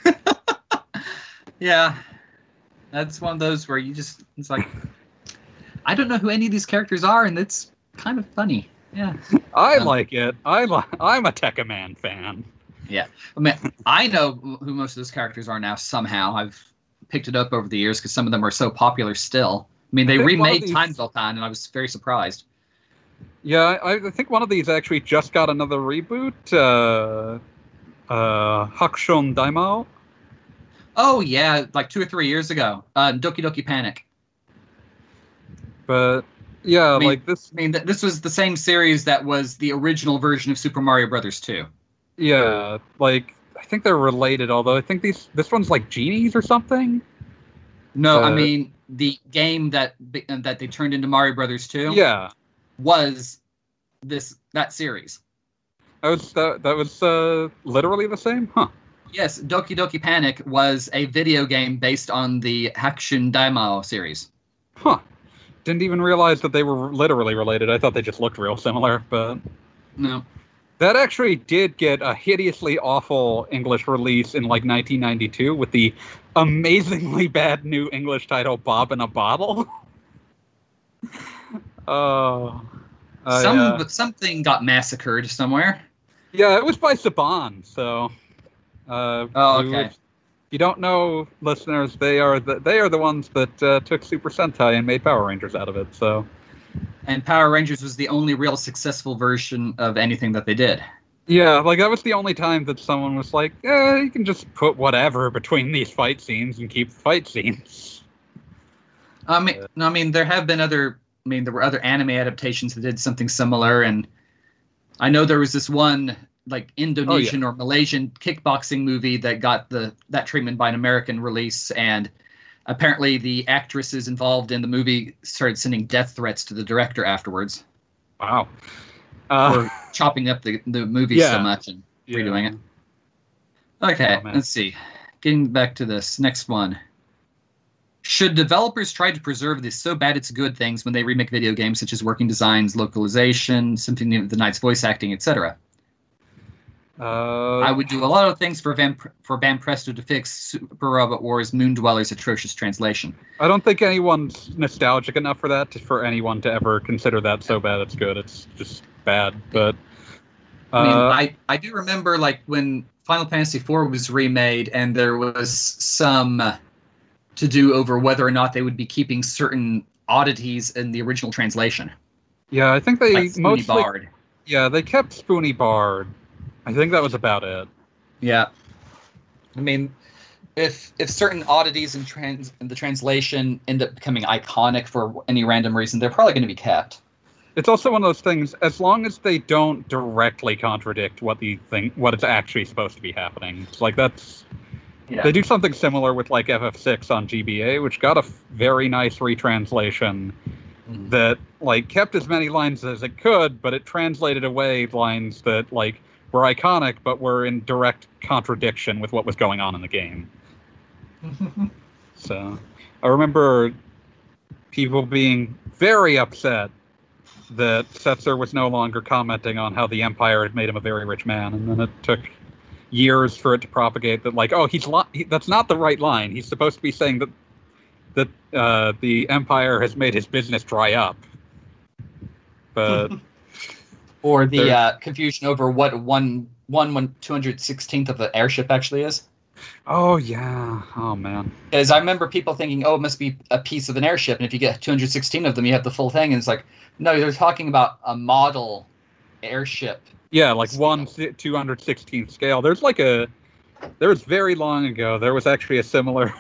Yeah. That's one of those where you just, it's like, I don't know who any of these characters are, and it's kind of funny. Yeah. I Um, like it. I li- I'm a Tekkaman fan. Yeah. I mean, I know who most of those characters are now somehow. I've picked it up over the years because some of them are so popular still. I mean, they I think one of remade these- Time Bokan, and I was very surprised. Yeah, I, I think one of these actually just got another reboot. Uh, uh, Hakushon Daimao. Oh yeah, like two or three years ago. Uh, Doki Doki Panic. But yeah, I mean- like this. I mean, th- this was the same series that was the original version of Super Mario Brothers 2. Yeah, like I think they're related. Although I think these this one's like genies or something. No, I Uh, mean the game that that they turned into Mario Brothers 2 Yeah, was this that series. that was that, that was uh, literally the same, huh? Yes, Doki Doki Panic was a video game based on the Hakushon Daimao series. Huh. Didn't even realize that they were literally related. I thought they just looked real similar, but No. That actually did get a hideously awful English release in like 1992 with the amazingly bad new English title Bob in a Bottle. Oh. Uh, Some yeah. something got massacred somewhere. Yeah, it was by Saban, so. Uh, Oh, okay. If you don't know, listeners, they are the they are the ones that uh, took Super Sentai and made Power Rangers out of it. So And Power Rangers was the only real successful version of anything that they did. yeah, like that was the only time that someone was like, "Yeah, you can just put whatever between these fight scenes and keep the fight scenes." I mean, no, I mean, there have been other. I mean, there were other anime adaptations that did something similar, and I know there was this one like Indonesian oh, or Malaysian kickboxing movie that got the that treatment by an American release, and apparently the actresses involved in the movie started sending death threats to the director afterwards Wow. Uh, for chopping up the the movie Yeah. so much and yeah. redoing it. Okay, Oh, let's see. Getting back to this next one. Should developers try to preserve the so bad it's good things when they remake video games, such as working designs, localization, Symphony of the Night's voice acting, etc.? Uh, I would do a lot of things for Van for Banpresto to fix Super Robot Wars Moon Dweller's atrocious translation. I don't think anyone's nostalgic enough for that to, for anyone to ever consider that so bad it's good. It's just bad, but. Uh, I mean, I, I do remember like when Final Fantasy IV was remade, and there was some uh, to do over whether or not they would be keeping certain oddities in the original translation, yeah, I think they like mostly. Yeah, they kept Spoony Bard. I think that was about it. Yeah, I mean, if if certain oddities in trans in the translation end up becoming iconic for any random reason, they're probably going to be kept. It's also one of those things. As long as they don't directly contradict what the thing, what it's actually supposed to be happening, it's like that's. Yeah. They do something similar with like FF6 on GBA, which got a f- very nice retranslation Mhm. that like kept as many lines as it could, but it translated away lines that like were iconic but were in direct contradiction with what was going on in the game. So I remember people being very upset that Setzer was no longer commenting on how the Empire had made him a very rich man, and then it took years for it to propagate that like, oh, he's li- he, that's not the right line. He's supposed to be saying that that uh, the Empire has made his business dry up. But Or the uh, confusion over what one one one two hundred sixteenth of an airship actually is. oh yeah, oh man, Because I remember people thinking, oh, it must be a piece of an airship, and if you get 216 of them, you have the full thing. And it's like, no, they're talking about a model airship. yeah, like Scale. one two hundred sixteenth scale. There's like a there was very long ago. There was actually a similar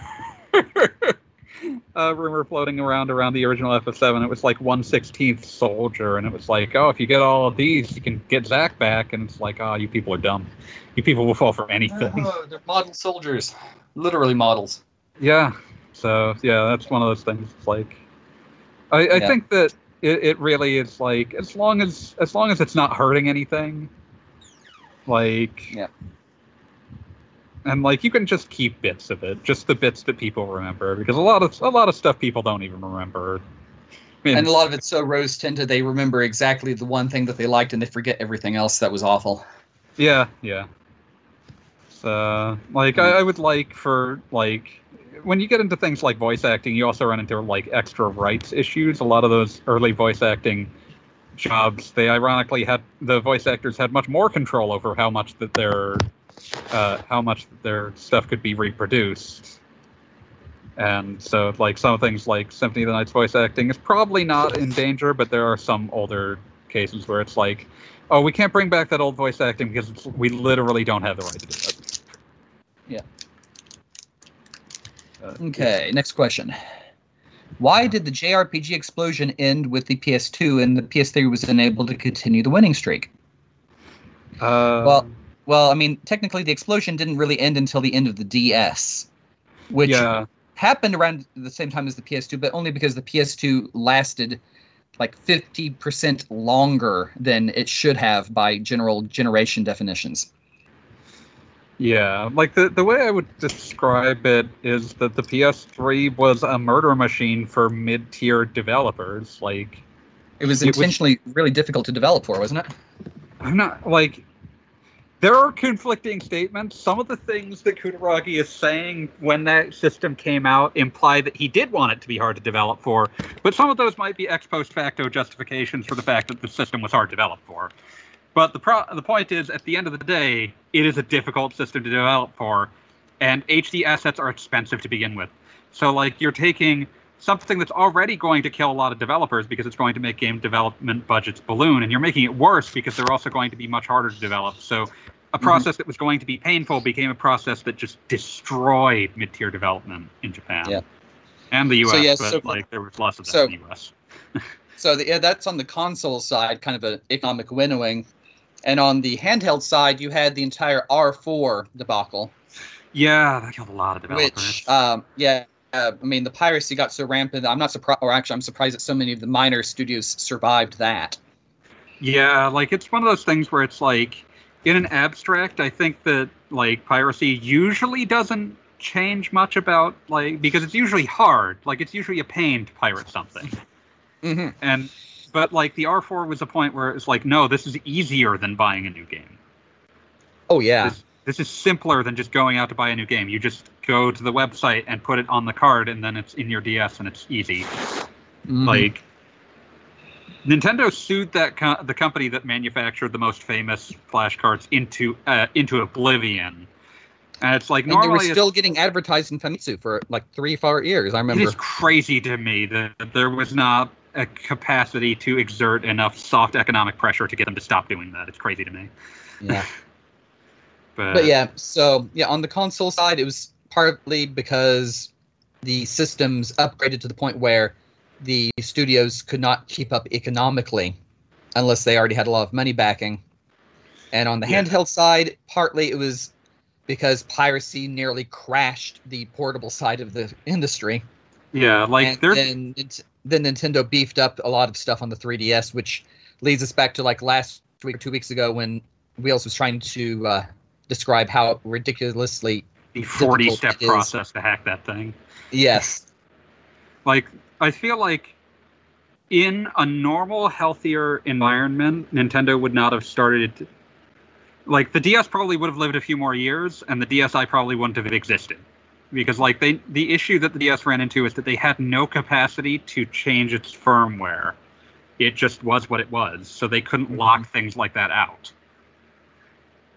uh, rumor floating around around the original FF7. It was like one sixteenth soldier, and it was like, oh, if you get all of these, you can get Zack back. And it's like, oh, you people are dumb. You people will fall for anything. Oh, they're model soldiers, literally models. Yeah. So yeah, that's one of those things. It's like, I, I Yeah. think that it, it really is like as long as as long as it's not hurting anything, like Yeah. And like you can just keep bits of it, just the bits that people remember, because a lot of a lot of stuff people don't even remember. I mean, And a lot of it's so rose tinted, they remember exactly the one thing that they liked, and they forget everything else that was awful. Yeah, yeah. So, like, I, I would like for like when you get into things like voice acting, you also run into like extra rights issues. A lot of those early voice acting jobs, they ironically had the voice actors had much more control over how much that their uh, how much their stuff could be reproduced. And so, like some things like Symphony of the Night's voice acting is probably not in danger, but there are some older cases where it's like, oh, we can't bring back that old voice acting because it's, we literally don't have the right to do that. Yeah. Okay, next question. Why did the JRPG explosion end with the PS2 and the PS3 was unable to continue the winning streak? Uh, Well, well, I mean, technically the explosion didn't really end until the end of the DS, which yeah, happened around the same time as the PS2, but only because the PS2 lasted like 50% longer than it should have by general generation definitions. yeah. Like the the way I would describe it is that the PS3 was a murder machine for mid tier developers. Like It was It was- intentionally really difficult to develop for, wasn't it? I'm not like there are conflicting statements. Some of the things that Kutaragi is saying when that system came out imply that he did want it to be hard to develop for, but some of those might be ex post facto justifications for the fact that the system was hard to develop for. But the pro- the point is, at the end of the day, it is a difficult system to develop for, and HD assets are expensive to begin with. So like you're taking something that's already going to kill a lot of developers because it's going to make game development budgets balloon, and you're making it worse because they're also going to be much harder to develop. So a process that was going to be painful became a process that just destroyed mid-tier development in Japan. Yeah. And the US, So, yeah, but so- like there was less of that so- in the US. So the, yeah, that's on the console side, kind of an economic winnowing. And on the handheld side, you had the entire R4 debacle, Yeah, that killed a lot of developers. which, um, yeah, uh, I mean, the piracy got so rampant. I'm not surprised, or actually, I'm surprised that so many of the minor studios survived that. Yeah, like it's one of those things where it's like in an abstract, I think that like piracy usually doesn't change much about like because it's usually hard. Like it's usually a pain to pirate something. hmm And but like the R4 was a point where it's like, no, this is easier than buying a new game. Oh yeah, This, this is simpler than just going out to buy a new game. You just go to the website and put it on the card, and then it's in your DS, and it's easy. Mhm. Like Nintendo sued that co- the company that manufactured the most famous flashcards into uh, into oblivion, and it's like and they were normally still getting advertised in Famitsu for like three, four years. I remember. It is crazy to me that there was not a capacity to exert enough soft economic pressure to get them to stop doing that. It's crazy to me. Yeah. But, but yeah, so yeah, on the console side, it was partly because the systems upgraded to the point where the studios could not keep up economically unless they already had a lot of money backing. And on the Yeah. handheld side, partly it was because piracy nearly crashed the portable side of the industry. yeah, like and then, then Nintendo beefed up a lot of stuff on the 3DS, which leads us back to like last week or two weeks ago when Wheels was trying to uh, describe how ridiculously the 40 step process to hack that thing. yes, like I feel like in a normal, healthier environment, Nintendo would not have started. Like the DS probably would have lived a few more years, and the DSi probably wouldn't have existed, because like they the issue that the DS ran into is that they had no capacity to change its firmware. It just was what it was, so they couldn't mm-hmm. lock things like that out,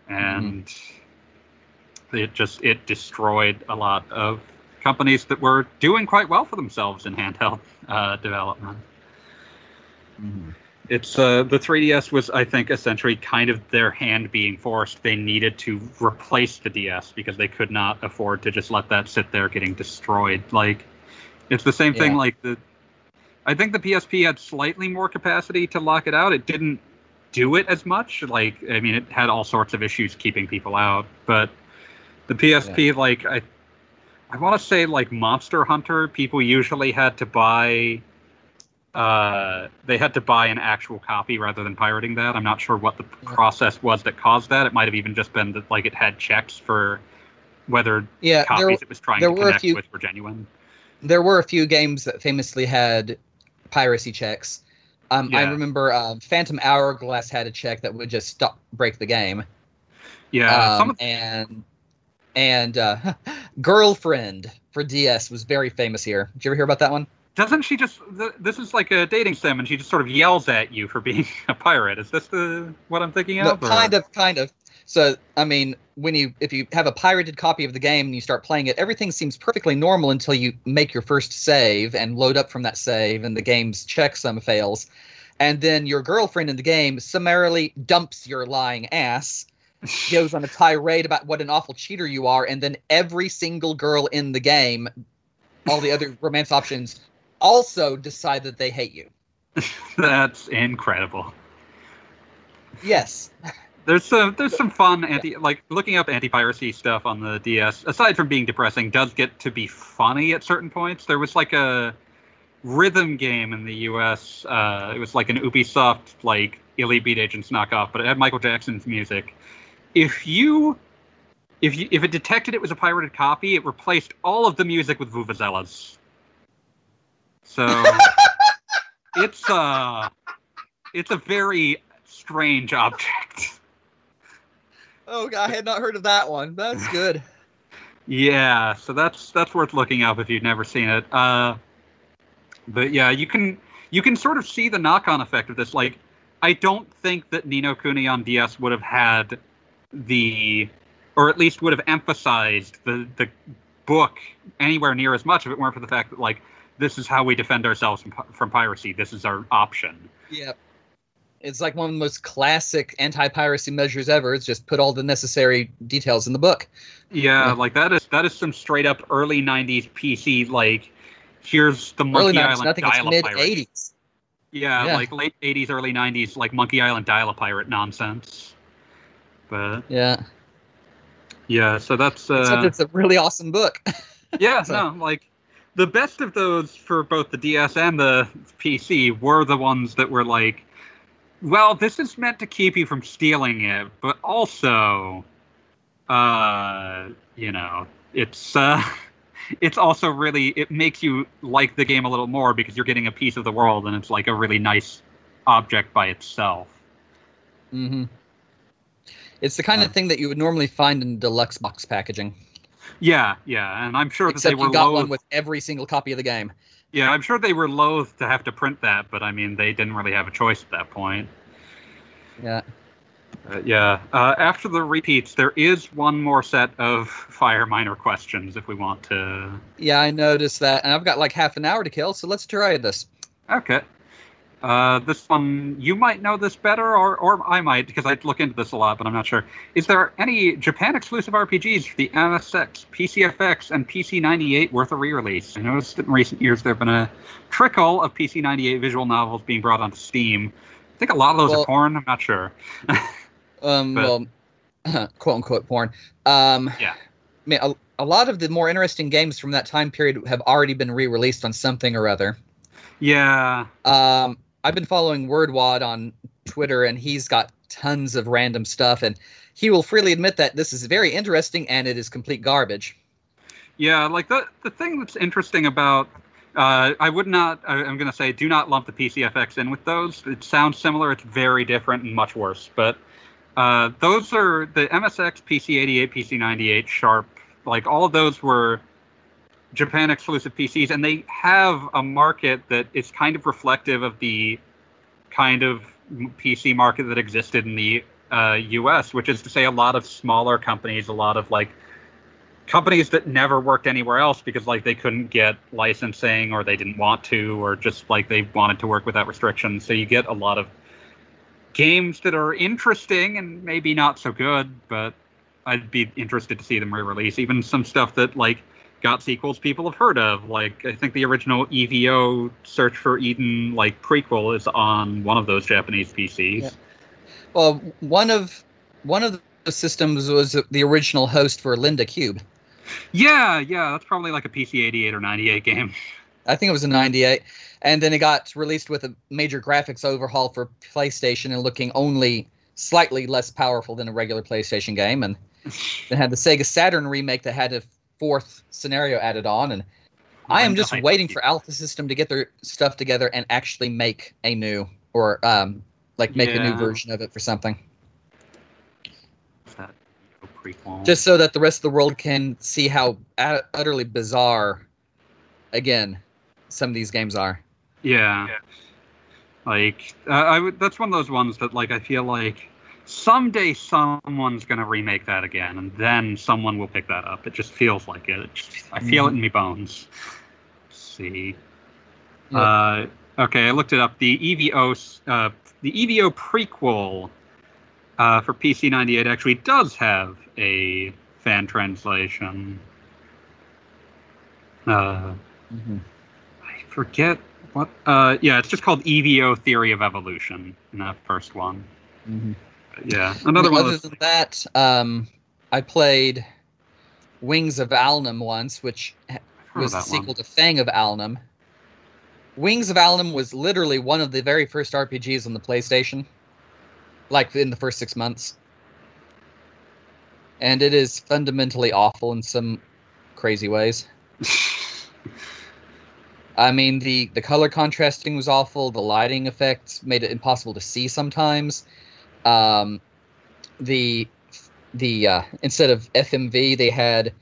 mm-hmm. and it just it destroyed a lot of companies that were doing quite well for themselves in handheld uh, development. It's uh, the 3DS was, I think, essentially kind of their hand being forced. They needed to replace the DS because they could not afford to just let that sit there getting destroyed. Like, it's the same thing. Like the, I think the PSP had slightly more capacity to lock it out. It didn't do it as much. Like, I mean, it had all sorts of issues keeping people out, but the PSP, like, I, I want to say like Monster Hunter, people usually had to buy uh, they had to buy an actual copy rather than pirating that. I'm not sure what the process was that caused that. It might have even just been that like it had checks for whether yeah. copies There, it was trying to connect few- with were genuine. there were a few games that famously had piracy checks. Um, I remember uh, Phantom Hourglass had a check that would just stop break the game. Yeah, um, some of, and and uh, Girlfriend for DS was very famous here. Did you ever hear about that one? doesn't she just? Th- this is like a dating sim, and she just sort of yells at you for being a pirate. Is this the what I'm thinking No, of? or- kind of, kind of. So, I mean, when you if you have a pirated copy of the game and you start playing it, everything seems perfectly normal until you make your first save and load up from that save, and the game's checksum fails. and then your girlfriend in the game summarily dumps your lying ass, goes on a tirade about what an awful cheater you are, and then every single girl in the game, all the other romance options, also decide that they hate you. That's incredible. Yes. There's some there's some fun anti like looking up anti piracy stuff on the DS. Aside from being depressing, does get to be funny at certain points. There was like a rhythm game in the U.S. Uh, it was like an Ubisoft like Elite Beat Agents knockoff, but it had Michael Jackson's music. If you if you if it detected it was a pirated copy, it replaced all of the music with vuvuzelas. So it's uh it's a very strange object. Oh, God, I had not heard of that one. That's good. Yeah, so that's that's worth looking up if you've never seen it. Uh, but yeah, you can you can sort of see the knock-on effect of this. Like, I don't think that Ni no Kuni on DS would have had the, or at least would have emphasized the the book anywhere near as much if it weren't for the fact that like this is how we defend ourselves from, from piracy. This is our option. Yeah. It's like one of the most classic anti-piracy measures ever. It's just put all the necessary details in the book. Yeah, Yeah. like that is that is some straight up early '90s PC like. Here's the Early Monkey 90s, Island I think it's dial a mid 80s. Yeah, Yeah. like late '80s, early '90s, like Monkey Island dial a pirate nonsense. But Yeah. yeah, so that's uh, Except it's a really awesome book. yeah, So- no, like the best of those for both the DS and the PC were the ones that were like, well, this is meant to keep you from stealing it, but also, uh, you know, it's uh, it's also really it makes you like the game a little more because you're getting a piece of the world and it's like a really nice object by itself. hmm It's the kind of thing that you would normally find in deluxe box packaging. Yeah, yeah, and I'm sure that Except they were you got loath. one with every single copy of the game. Yeah, I'm sure they were loath to have to print that, but I mean, they didn't really have a choice at that point. Yeah. Uh, yeah. Uh, after the repeats, there is one more set of fire minor questions if we want to. Yeah, I noticed that, and I've got like half an hour to kill, so let's try this. Okay. Uh, this one, you might know this better, or, or I might, because I look into this a lot, but I'm not sure. Is there any Japan exclusive RPGs for the MSX, PCFX, and PC98 worth a re release? I noticed in recent years there have been a trickle of PC98 visual novels being brought onto Steam. I think a lot of those Well- are porn, I'm not sure. Um, But- well, quote unquote porn. Um, Yeah. I mean, a, a lot of the more interesting games from that time period have already been re-released on something or other. Yeah, Um, I've been following WordWad on Twitter, and he's got tons of random stuff, and he will freely admit that this is very interesting and it is complete garbage. Yeah, like the the thing that's interesting about uh, I would not I, I'm going to say do not lump the PCFX in with those. It sounds similar. It's very different and much worse. But uh, those are the MSX, PC88, PC98, Sharp. Like all of those were Japan exclusive PCs, and they have a market that is kind of reflective of the kind of PC market that existed in the uh, US, which is to say a lot of smaller companies, a lot of like companies that never worked anywhere else because like they couldn't get licensing or they didn't want to or just like they wanted to work without restrictions. So you get a lot of games that are interesting and maybe not so good but i'd be interested to see them re-release. Even some stuff that like got sequels people have heard of like i think the original evo search for eden like prequel is on one of those japanese pcs Yeah. Well, one of one of the systems was the original host for Linda Cube. yeah yeah that's probably like a pc 88 or 98 game I think it was a 98. And then it got released with a major graphics overhaul for PlayStation and looking only slightly less powerful than a regular PlayStation game. And then had the Sega Saturn remake that had a fourth scenario added on. And I am just waiting for Alpha System to get their stuff together and actually make a new, or um, like make a new version of it for something. Just so that the rest of the world can see how utterly bizarre, again, some of these games are. Yeah. Like uh, I would. That's one of those ones that like I feel like someday someone's gonna remake that again, and then someone will pick that up. It just feels like it. It just- I feel it in my bones. Let's see. Yeah. Uh, Okay, I looked it up. The EVO, uh, the EVO prequel uh, for PC 98 actually does have a fan translation. Uh, I forget what. Uh, yeah, it's just called EVO Theory of Evolution in that first one. But yeah, another one. Other those, than that, um, I played Wings of Alnam once, which was the that one. sequel to Fang of Alnam. Wings of Alnam was literally one of the very first RPGs on the PlayStation, like in the first six months. And it is fundamentally awful in some crazy ways. I mean, the, the color contrasting was awful. The lighting effects made it impossible to see sometimes. Um, the the uh, instead of FMV, they had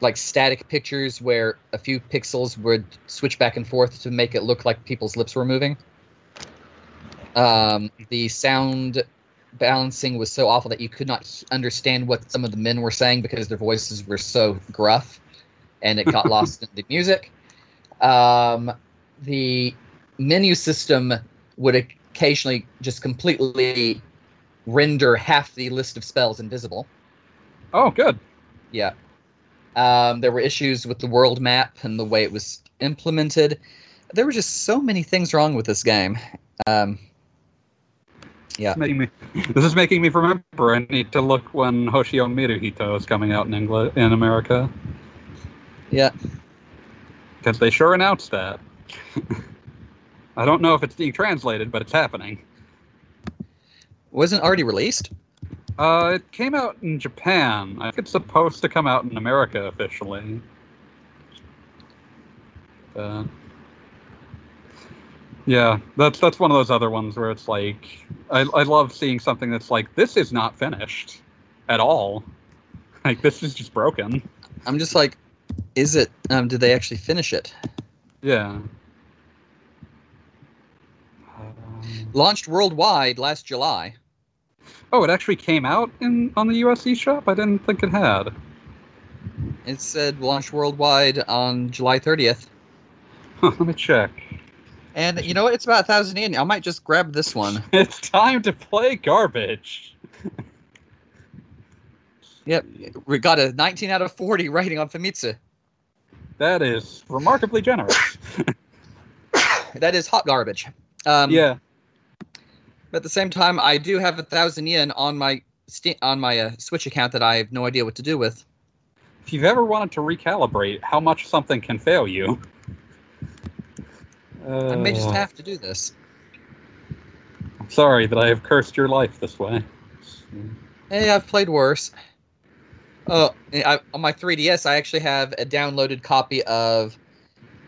like static pictures where a few pixels would switch back and forth to make it look like people's lips were moving. Um, the sound balancing was so awful that you could not understand what some of the men were saying because their voices were so gruff, and it got lost in the music. Um, the menu system would occasionally just completely render half the list of spells invisible. Oh, good. Yeah. Um, there were issues with the world map and the way it was implemented. There were just so many things wrong with this game. Um, Yeah. Me, this is making me remember. I need to look when Hoshi o Miru Hito is coming out in England in America yeah. because they sure announced that. I don't know if it's being translated, but it's happening. Wasn't already released? Uh, it came out in Japan. I think it's supposed to come out in America officially. Uh, yeah, that's that's one of those other ones where it's like I, I love seeing something that's like this is not finished at all. Like this is just broken. I'm just like, is it? Um, did they actually finish it? Yeah. Um, Launched worldwide last July. oh, it actually came out in on the US eShop. I didn't think it had. It said launched worldwide on July 30th. Let me check. And you know what? It's about a thousand yen. I might just grab this one. It's time to play garbage. Yep, we got a 19 out of 40 rating on Famitsu. That is remarkably generous. That is hot garbage. Um, yeah. But at the same time, I do have a thousand yen on my on my uh, Switch account that I have no idea what to do with. If you've ever wanted to recalibrate how much something can fail you, uh, I may just have to do this. I'm sorry that I have cursed your life this way. Hey, I've played worse. Oh, I, on my 3DS, I actually have a downloaded copy of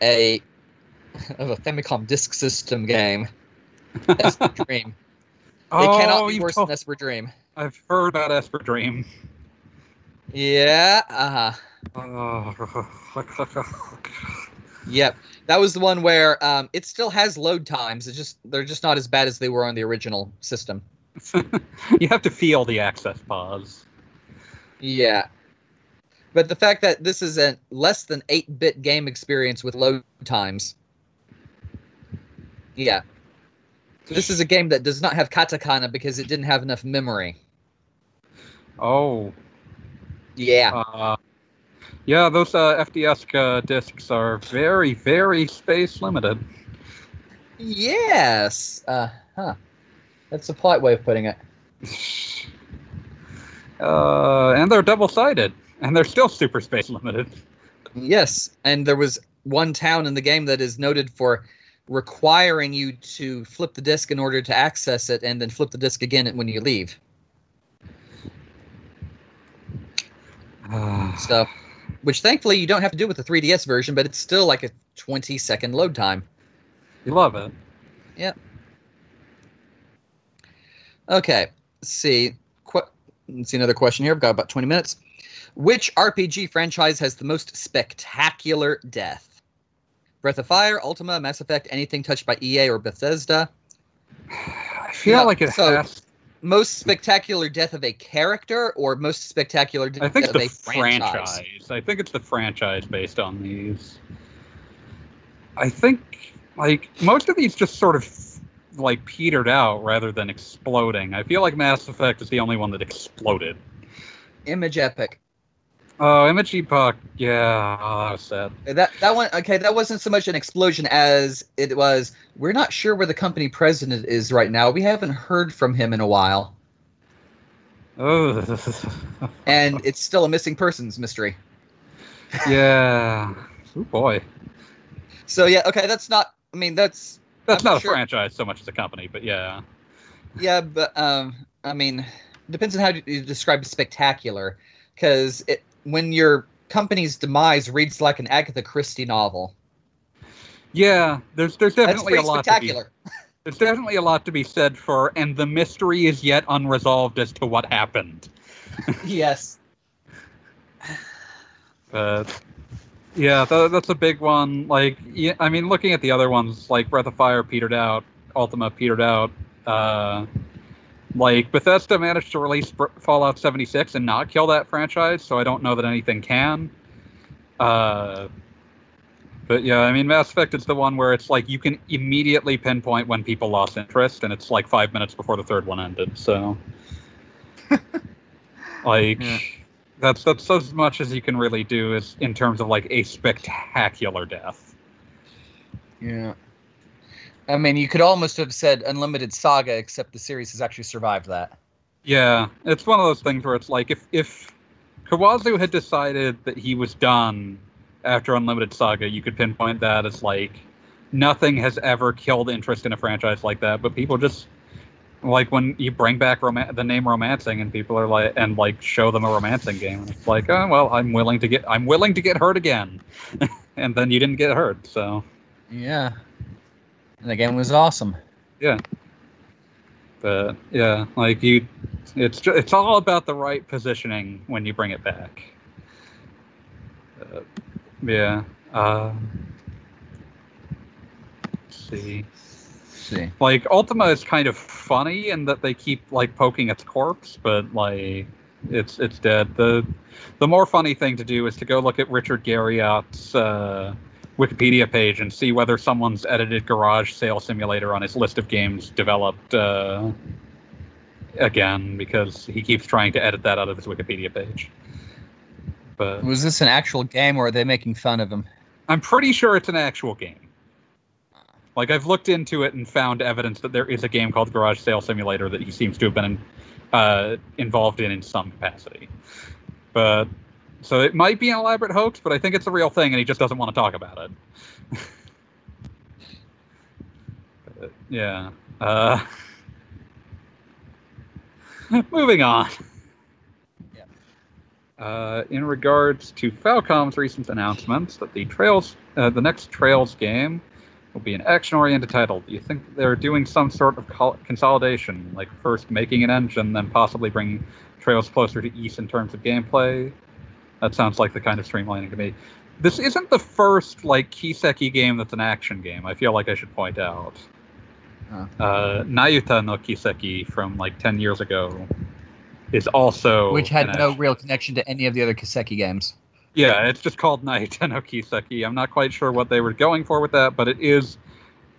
a of a Famicom Disk System game, Esper Dream. It cannot be worse told- than Esper Dream. I've heard about Esper Dream. Yeah, uh huh. Oh. Yep, that was the one where um, it still has load times. It's just they're just not as bad as they were on the original system. you have to feel the access pause. Yeah, but the fact that this is a less than eight bit game experience with load times. Yeah, this is a game that does not have katakana because it didn't have enough memory. Oh. Yeah, Uh, yeah, those uh, FDS uh, discs are very, very space limited. yes. Uh huh. That's a polite way of putting it. Uh, and they're double sided, and they're still super space limited. Yes, and there was one town in the game that is noted for requiring you to flip the disc in order to access it, and then flip the disc again when you leave. So, which thankfully you don't have to do with the 3DS version, but it's still like a 20 second load time. you love it. Yep. Okay, let's see. Qu- let's see another question here. I've got about 20 minutes. Which RPG franchise has the most spectacular death? Breath of Fire, Ultima, Mass Effect, anything touched by EA or Bethesda? I feel Yeah, like it so- has. Most spectacular death of a character or most spectacular death I think of it's a franchise? franchise. I think it's the franchise based on these. I think. like most of these just sort of like petered out rather than exploding. I feel like Mass Effect is the only one that exploded. Image Epoch. Oh, Image Epoch, yeah, oh, that was sad. That that one okay, that wasn't so much an explosion as it was we're not sure where the company president is right now. We haven't heard from him in a while. Oh, And it's still a missing persons mystery. yeah. Oh boy, So yeah, okay, that's not I mean that's that's I'm not sure- a franchise so much as a company, but yeah. yeah, but um I mean depends on how you describe spectacular cuz it when your company's demise reads like an Agatha Christie novel. Yeah, there's there's definitely a lot to be spectacular. there's definitely a lot to be said for, and the mystery is yet unresolved as to what happened. yes. But yeah, th- that's a big one. Like, yeah, I mean, looking at the other ones, like Breath of Fire petered out, Ultima petered out. Uh, like Bethesda managed to release Fallout 76 and not kill that franchise, so I don't know that anything can. Uh, but yeah, I mean, Mass Effect is the one where it's like you can immediately pinpoint when people lost interest, and it's like five minutes before the third one ended. So, like, Yeah. that's that's as much as you can really do is in terms of like a spectacular death. Yeah. I mean, you could almost have said Unlimited Saga, except the series has actually survived that. Yeah, it's one of those things where it's like if if Kawazu had decided that he was done after Unlimited Saga, you could pinpoint that as like nothing has ever killed interest in a franchise like that. But people just like when you bring back rom- the name romancing and people are like and like show them a romancing game, it's like oh well, I'm willing to get I'm willing to get hurt again, and then you didn't get hurt, so Yeah. And the game was awesome. Yeah. But yeah, like you, it's it's all about the right positioning when you bring it back. Uh, yeah. Uh, let's see. see. Like Ultima is kind of funny in that they keep like poking its corpse, but like it's it's dead. The the more funny thing to do is to go look at Richard Garriott's uh, Wikipedia page and see whether someone's edited Garage Sale Simulator on his list of games developed uh, again because he keeps trying to edit that out of his Wikipedia page. But Was this an actual game or are they making fun of him? I'm pretty sure it's an actual game. Like I've looked into it and found evidence that there is a game called Garage Sale Simulator that he seems to have been uh, involved in in some capacity. But so it might be an elaborate hoax, but I think it's a real thing, and he just doesn't want to talk about it. But, yeah. Uh, moving on. Uh, in regards to Falcom's recent announcements that the Trails, uh, the next Trails game, will be an action-oriented title. Do you think they're doing some sort of col- consolidation, like first making an engine, then possibly bringing Trails closer to East in terms of gameplay? That sounds like the kind of streamlining to me. This isn't the first like Kiseki game that's an action game. I feel like I should point out. Huh. Uh, Nayuta no Kiseki from like ten years ago is also Which had no real connection to any of the other Kiseki games. yeah, it's just called Nayuta no Kiseki. I'm not quite sure what they were going for with that, but it is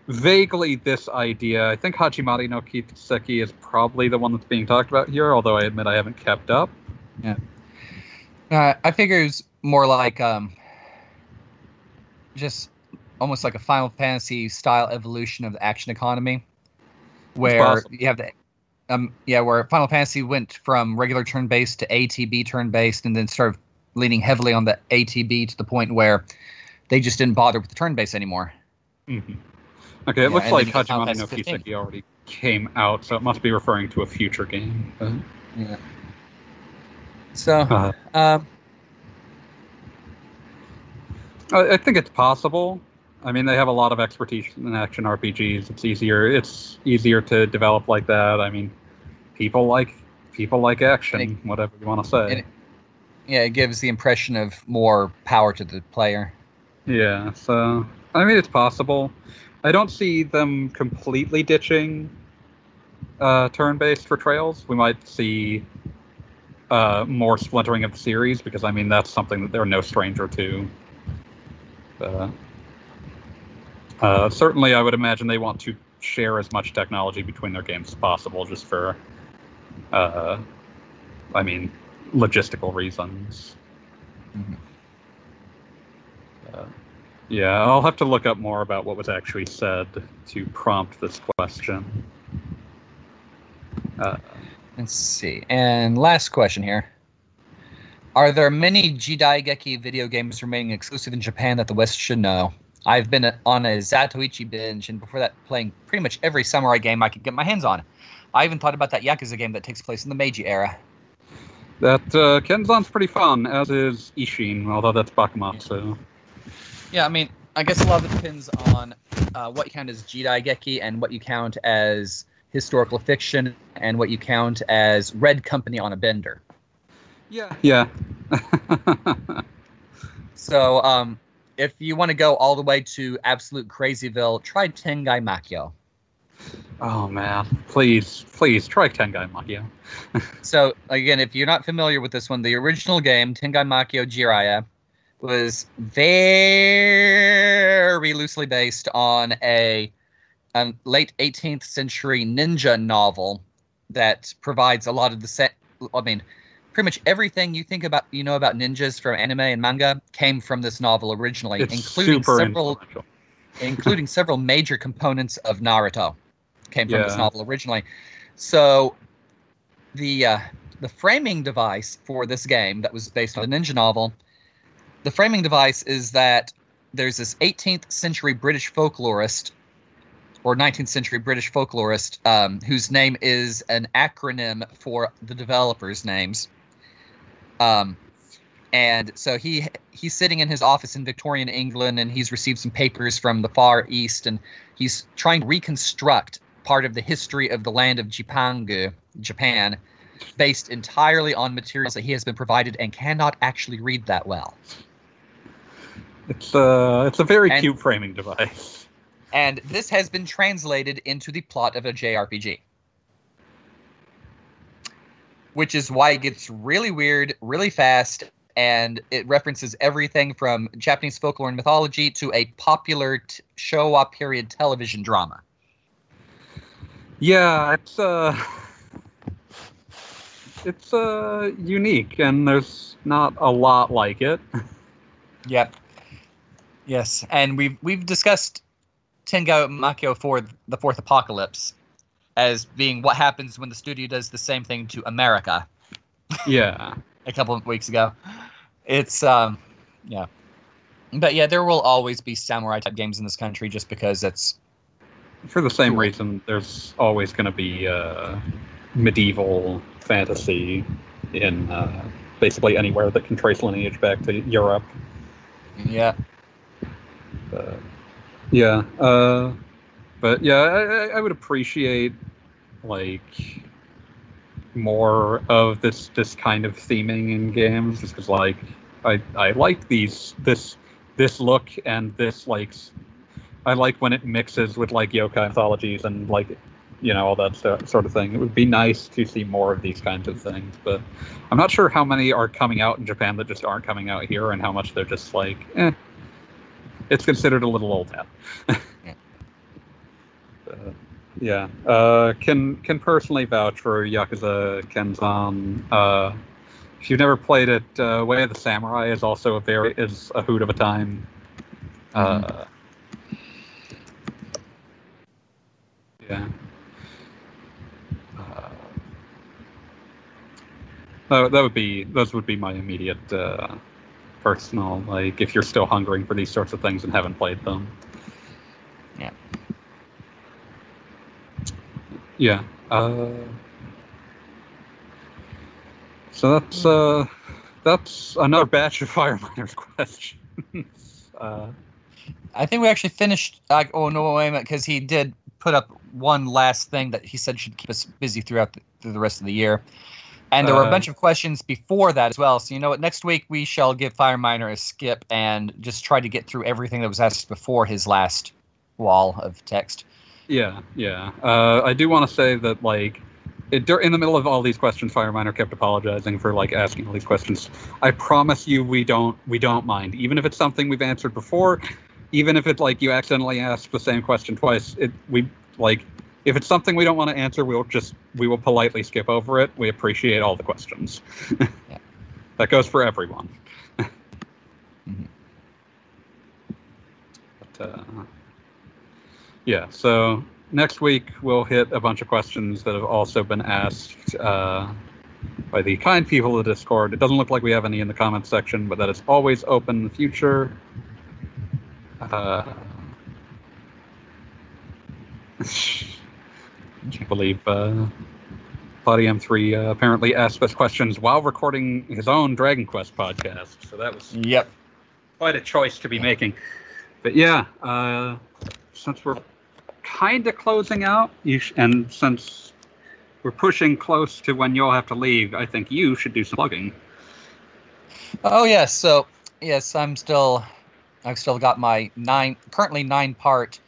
vaguely this idea. I think Hajimari no Kiseki is probably the one that's being talked about here, although I admit I haven't kept up. Uh, I figure it's more like um, just almost like a Final Fantasy style evolution of the action economy, where you have the um, yeah, where Final Fantasy went from regular turn based to ATB turn based, and then started leaning heavily on the ATB to the point where they just didn't bother with the turn base anymore. Mhm. Okay, it Yeah, looks like then you got Final Hajimari no Kiseki already came out, so it must be referring to a future game. but- Yeah. So, Uh, um, I I think it's possible. I mean, they have a lot of expertise in action RPGs. It's easier. It's easier to develop like that. I mean, people like people like action, And whatever you want to say. it- yeah, it gives the impression of more power to the player. Yeah, so I mean it's possible. I don't see them completely ditching uh, turn-based for Trails. We might see uh, more splintering of the series because I mean that's something that they're no stranger to. Uh, Uh, certainly, I would imagine they want to share as much technology between their games as possible, just for, uh, I mean, logistical reasons. Mhm. Uh, yeah, I'll have to look up more about what was actually said to prompt this question. Let's see. And last question here. Are there many Jidaigeki video games remaining exclusive in Japan that the West should know? I've been on a Zatoichi binge, and before that, playing pretty much every samurai game I could get my hands on. I even thought about that Yakuza game that takes place in the Meiji era. that uh, Kenzan's pretty fun, as is Ishin, although that's Bakumatsu. Yeah, I mean, I guess a lot of it depends on uh, what you count as Jidaigeki and what you count as historical fiction and what you count as Red Company on a bender. Yeah. Yeah. So, um, if you want to go all the way to absolute crazyville, try Tengai Makyo. oh man, please, please try Tengai Makyo. So, again, if you're not familiar with this one, the original game, Tengai Makyo Jiraiya, was very loosely based on a, a late 18th century ninja novel that provides a lot of the set. I mean, pretty much everything you think about, you know about ninjas from anime and manga came from this novel originally, It's including several including several major components of Naruto, came from this novel originally. So, the uh, the framing device for this game that was based on a ninja novel, the framing device is that there's this 18th century British folklorist or 19th century British folklorist um, whose name is an acronym for the developers' names. Um, and so he he's sitting in his office in Victorian England, and he's received some papers from the Far East, and he's trying to reconstruct part of the history of the land of Jipangu, Japan, based entirely on materials that he has been provided and cannot actually read that well. It's uh, it's a very And- cute framing device. And this has been translated into the plot of a JRPG. Which is why it gets really weird, really fast, and it references everything from Japanese folklore and mythology to a popular t- Showa period television drama. Yeah, it's uh, it's uh unique, and there's not a lot like it. Yep. Yes, and we've we've discussed Tengai Makyo for the Fourth Apocalypse as being what happens when the studio does the same thing to America. Yeah, a couple of weeks ago. It's um yeah. But yeah, there will always be samurai type games in this country just because it's for the same reason, there's always going to be uh, medieval fantasy in uh, basically anywhere that can trace lineage back to Europe. yeah. Uh, yeah, uh, but yeah, I, I- would appreciate like more of this this kind of theming in games, just because like I I like these this this look and this like I like when it mixes with like yokai anthologies and like you know all that sort of thing. It would be nice to see more of these kinds of things, but I'm not sure how many are coming out in Japan that just aren't coming out here, and how much they're just like eh it's considered a little old hat. Yeah. Uh, yeah. Uh, can can personally vouch for Yakuza Kenzan. Uh, if you've never played it, uh, Way of the Samurai is also a very is a hoot of a time. Uh, yeah. Uh, that, that would be those would be my immediate uh, personal like if you're still hungering for these sorts of things and haven't played them. Yeah. Yeah. Uh, so that's uh, that's another batch of Fire Miners questions. uh, I think we actually finished uh, oh no wait a minute because he did put up one last thing that he said should keep us busy throughout the, through the rest of the year. And there were a Uh, bunch of questions before that as well. So you know what? Next week we shall give Fire Miner a skip and just try to get through everything that was asked before his last wall of text. Yeah, yeah. Uh, I do want to say that, like, it, in the middle of all these questions, Fireminer kept apologizing for like asking all these questions. I promise you, we don't we don't mind, even if it's something we've answered before. even if it's like you accidentally ask the same question twice, it we like if it's something we don't want to answer, we'll just we will politely skip over it. We appreciate all the questions. Yeah. That goes for everyone. Mhm. But, uh, yeah, so next week we'll hit a bunch of questions that have also been asked uh, by the kind people of the Discord. It doesn't look like we have any in the comments section, but that is always open in the future. Uh, I can't believe uh, Body M3 uh, apparently asked us questions while recording his own Dragon Quest podcast. So that was Yep. quite a choice to be making. But yeah, uh, since we're kind of closing out, you sh- and since we're pushing close to when you'll have to leave, I think you should do some plugging. Oh yes, so yes, I'm still I've still got my nine currently nine part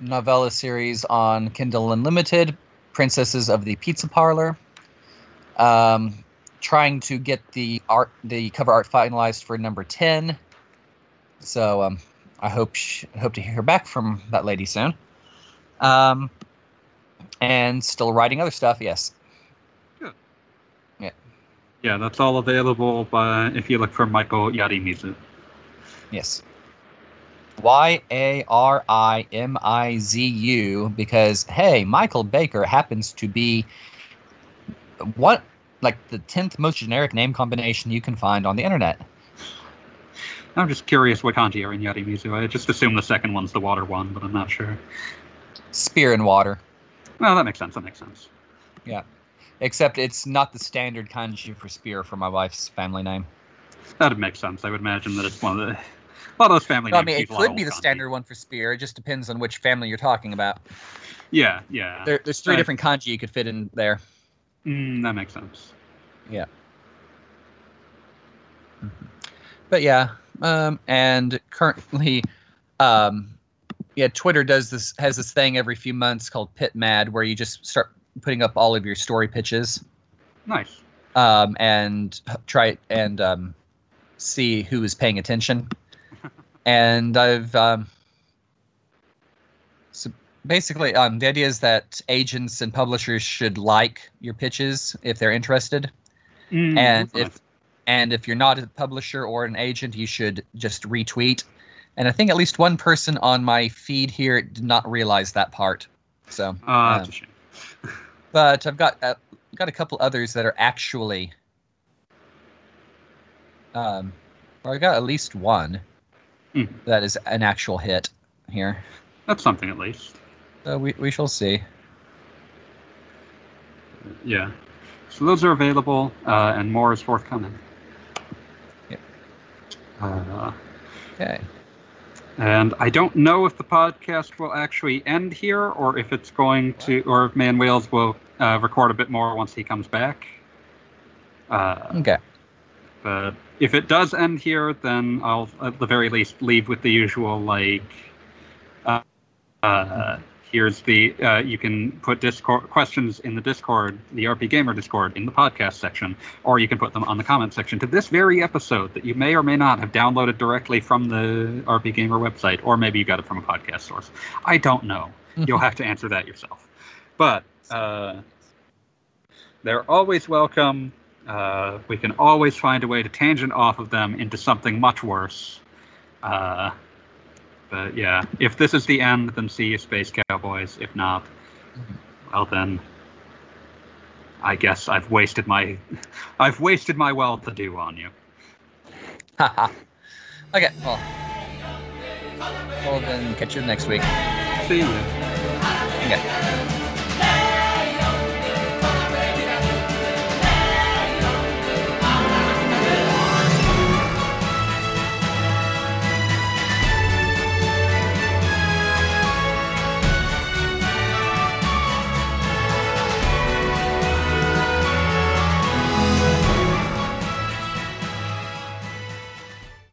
novella series on Kindle Unlimited, Princesses of the Pizza Parlor. Um trying to get the art the cover art finalized for number 10. So um I hope sh- hope to hear back from that lady soon. Um and still writing other stuff, yes. Yeah, Yeah, that's all available But if you look for Michael Yarimizu. Yes. Y A R I M I Z U because hey, Michael Baker happens to be what like the tenth most generic name combination you can find on the internet. I'm just curious what kanji are in Yarimizu. I just assume the second one's the water one, but I'm not sure. Spear and water. Well, that makes sense. That makes sense. Yeah. Except it's not the standard kanji for spear for my wife's family name. That'd make sense. I would imagine that it's one of the. Of those family No, I mean, it use a lot of could be the standard one for spear. It just depends on which family you're talking about. Yeah, yeah. There, there's three Right. different kanji you could fit in there. Mm, that makes sense. Yeah. But yeah um and currently um yeah twitter does this has this thing every few months called PitMad where you just start putting up all of your story pitches Nice. um and try and um see who is paying attention and i've um so basically um the idea is that agents and publishers should like your pitches if they're interested. Mm, and if and if you're not a publisher or an agent you should just retweet. And i think at least one person on my feed here did not realize that part. So. Uh, but i've got uh, got a couple others that are actually um or i've got at least one Hmm. that is an actual hit here That's something at least. so we, we shall see Yeah. So those are available, uh, and more is forthcoming. Yep. Uh, okay and I don't know if the podcast will actually end here, or if it's going to, or if Man Wales will uh, record a bit more once he comes back. Uh, okay But if it does end here, then I'll at the very least leave with the usual like. Uh, uh, here's the uh, you can put Discord questions in the Discord, the RPGamer Discord, in the podcast section, or you can put them on the comment section to this very episode that you may or may not have downloaded directly from the RPGamer website, or maybe you got it from a podcast source. I don't know. You'll have to answer that yourself. But uh, they're always welcome. Uh, we can always find a way to tangent off of them into something much worse. Uh, but yeah, if this is the end, then see you, Space Cowboys. If not, well then, I guess I've wasted my, I've wasted my well to do on you. Haha. okay well well then catch you next week See you. okay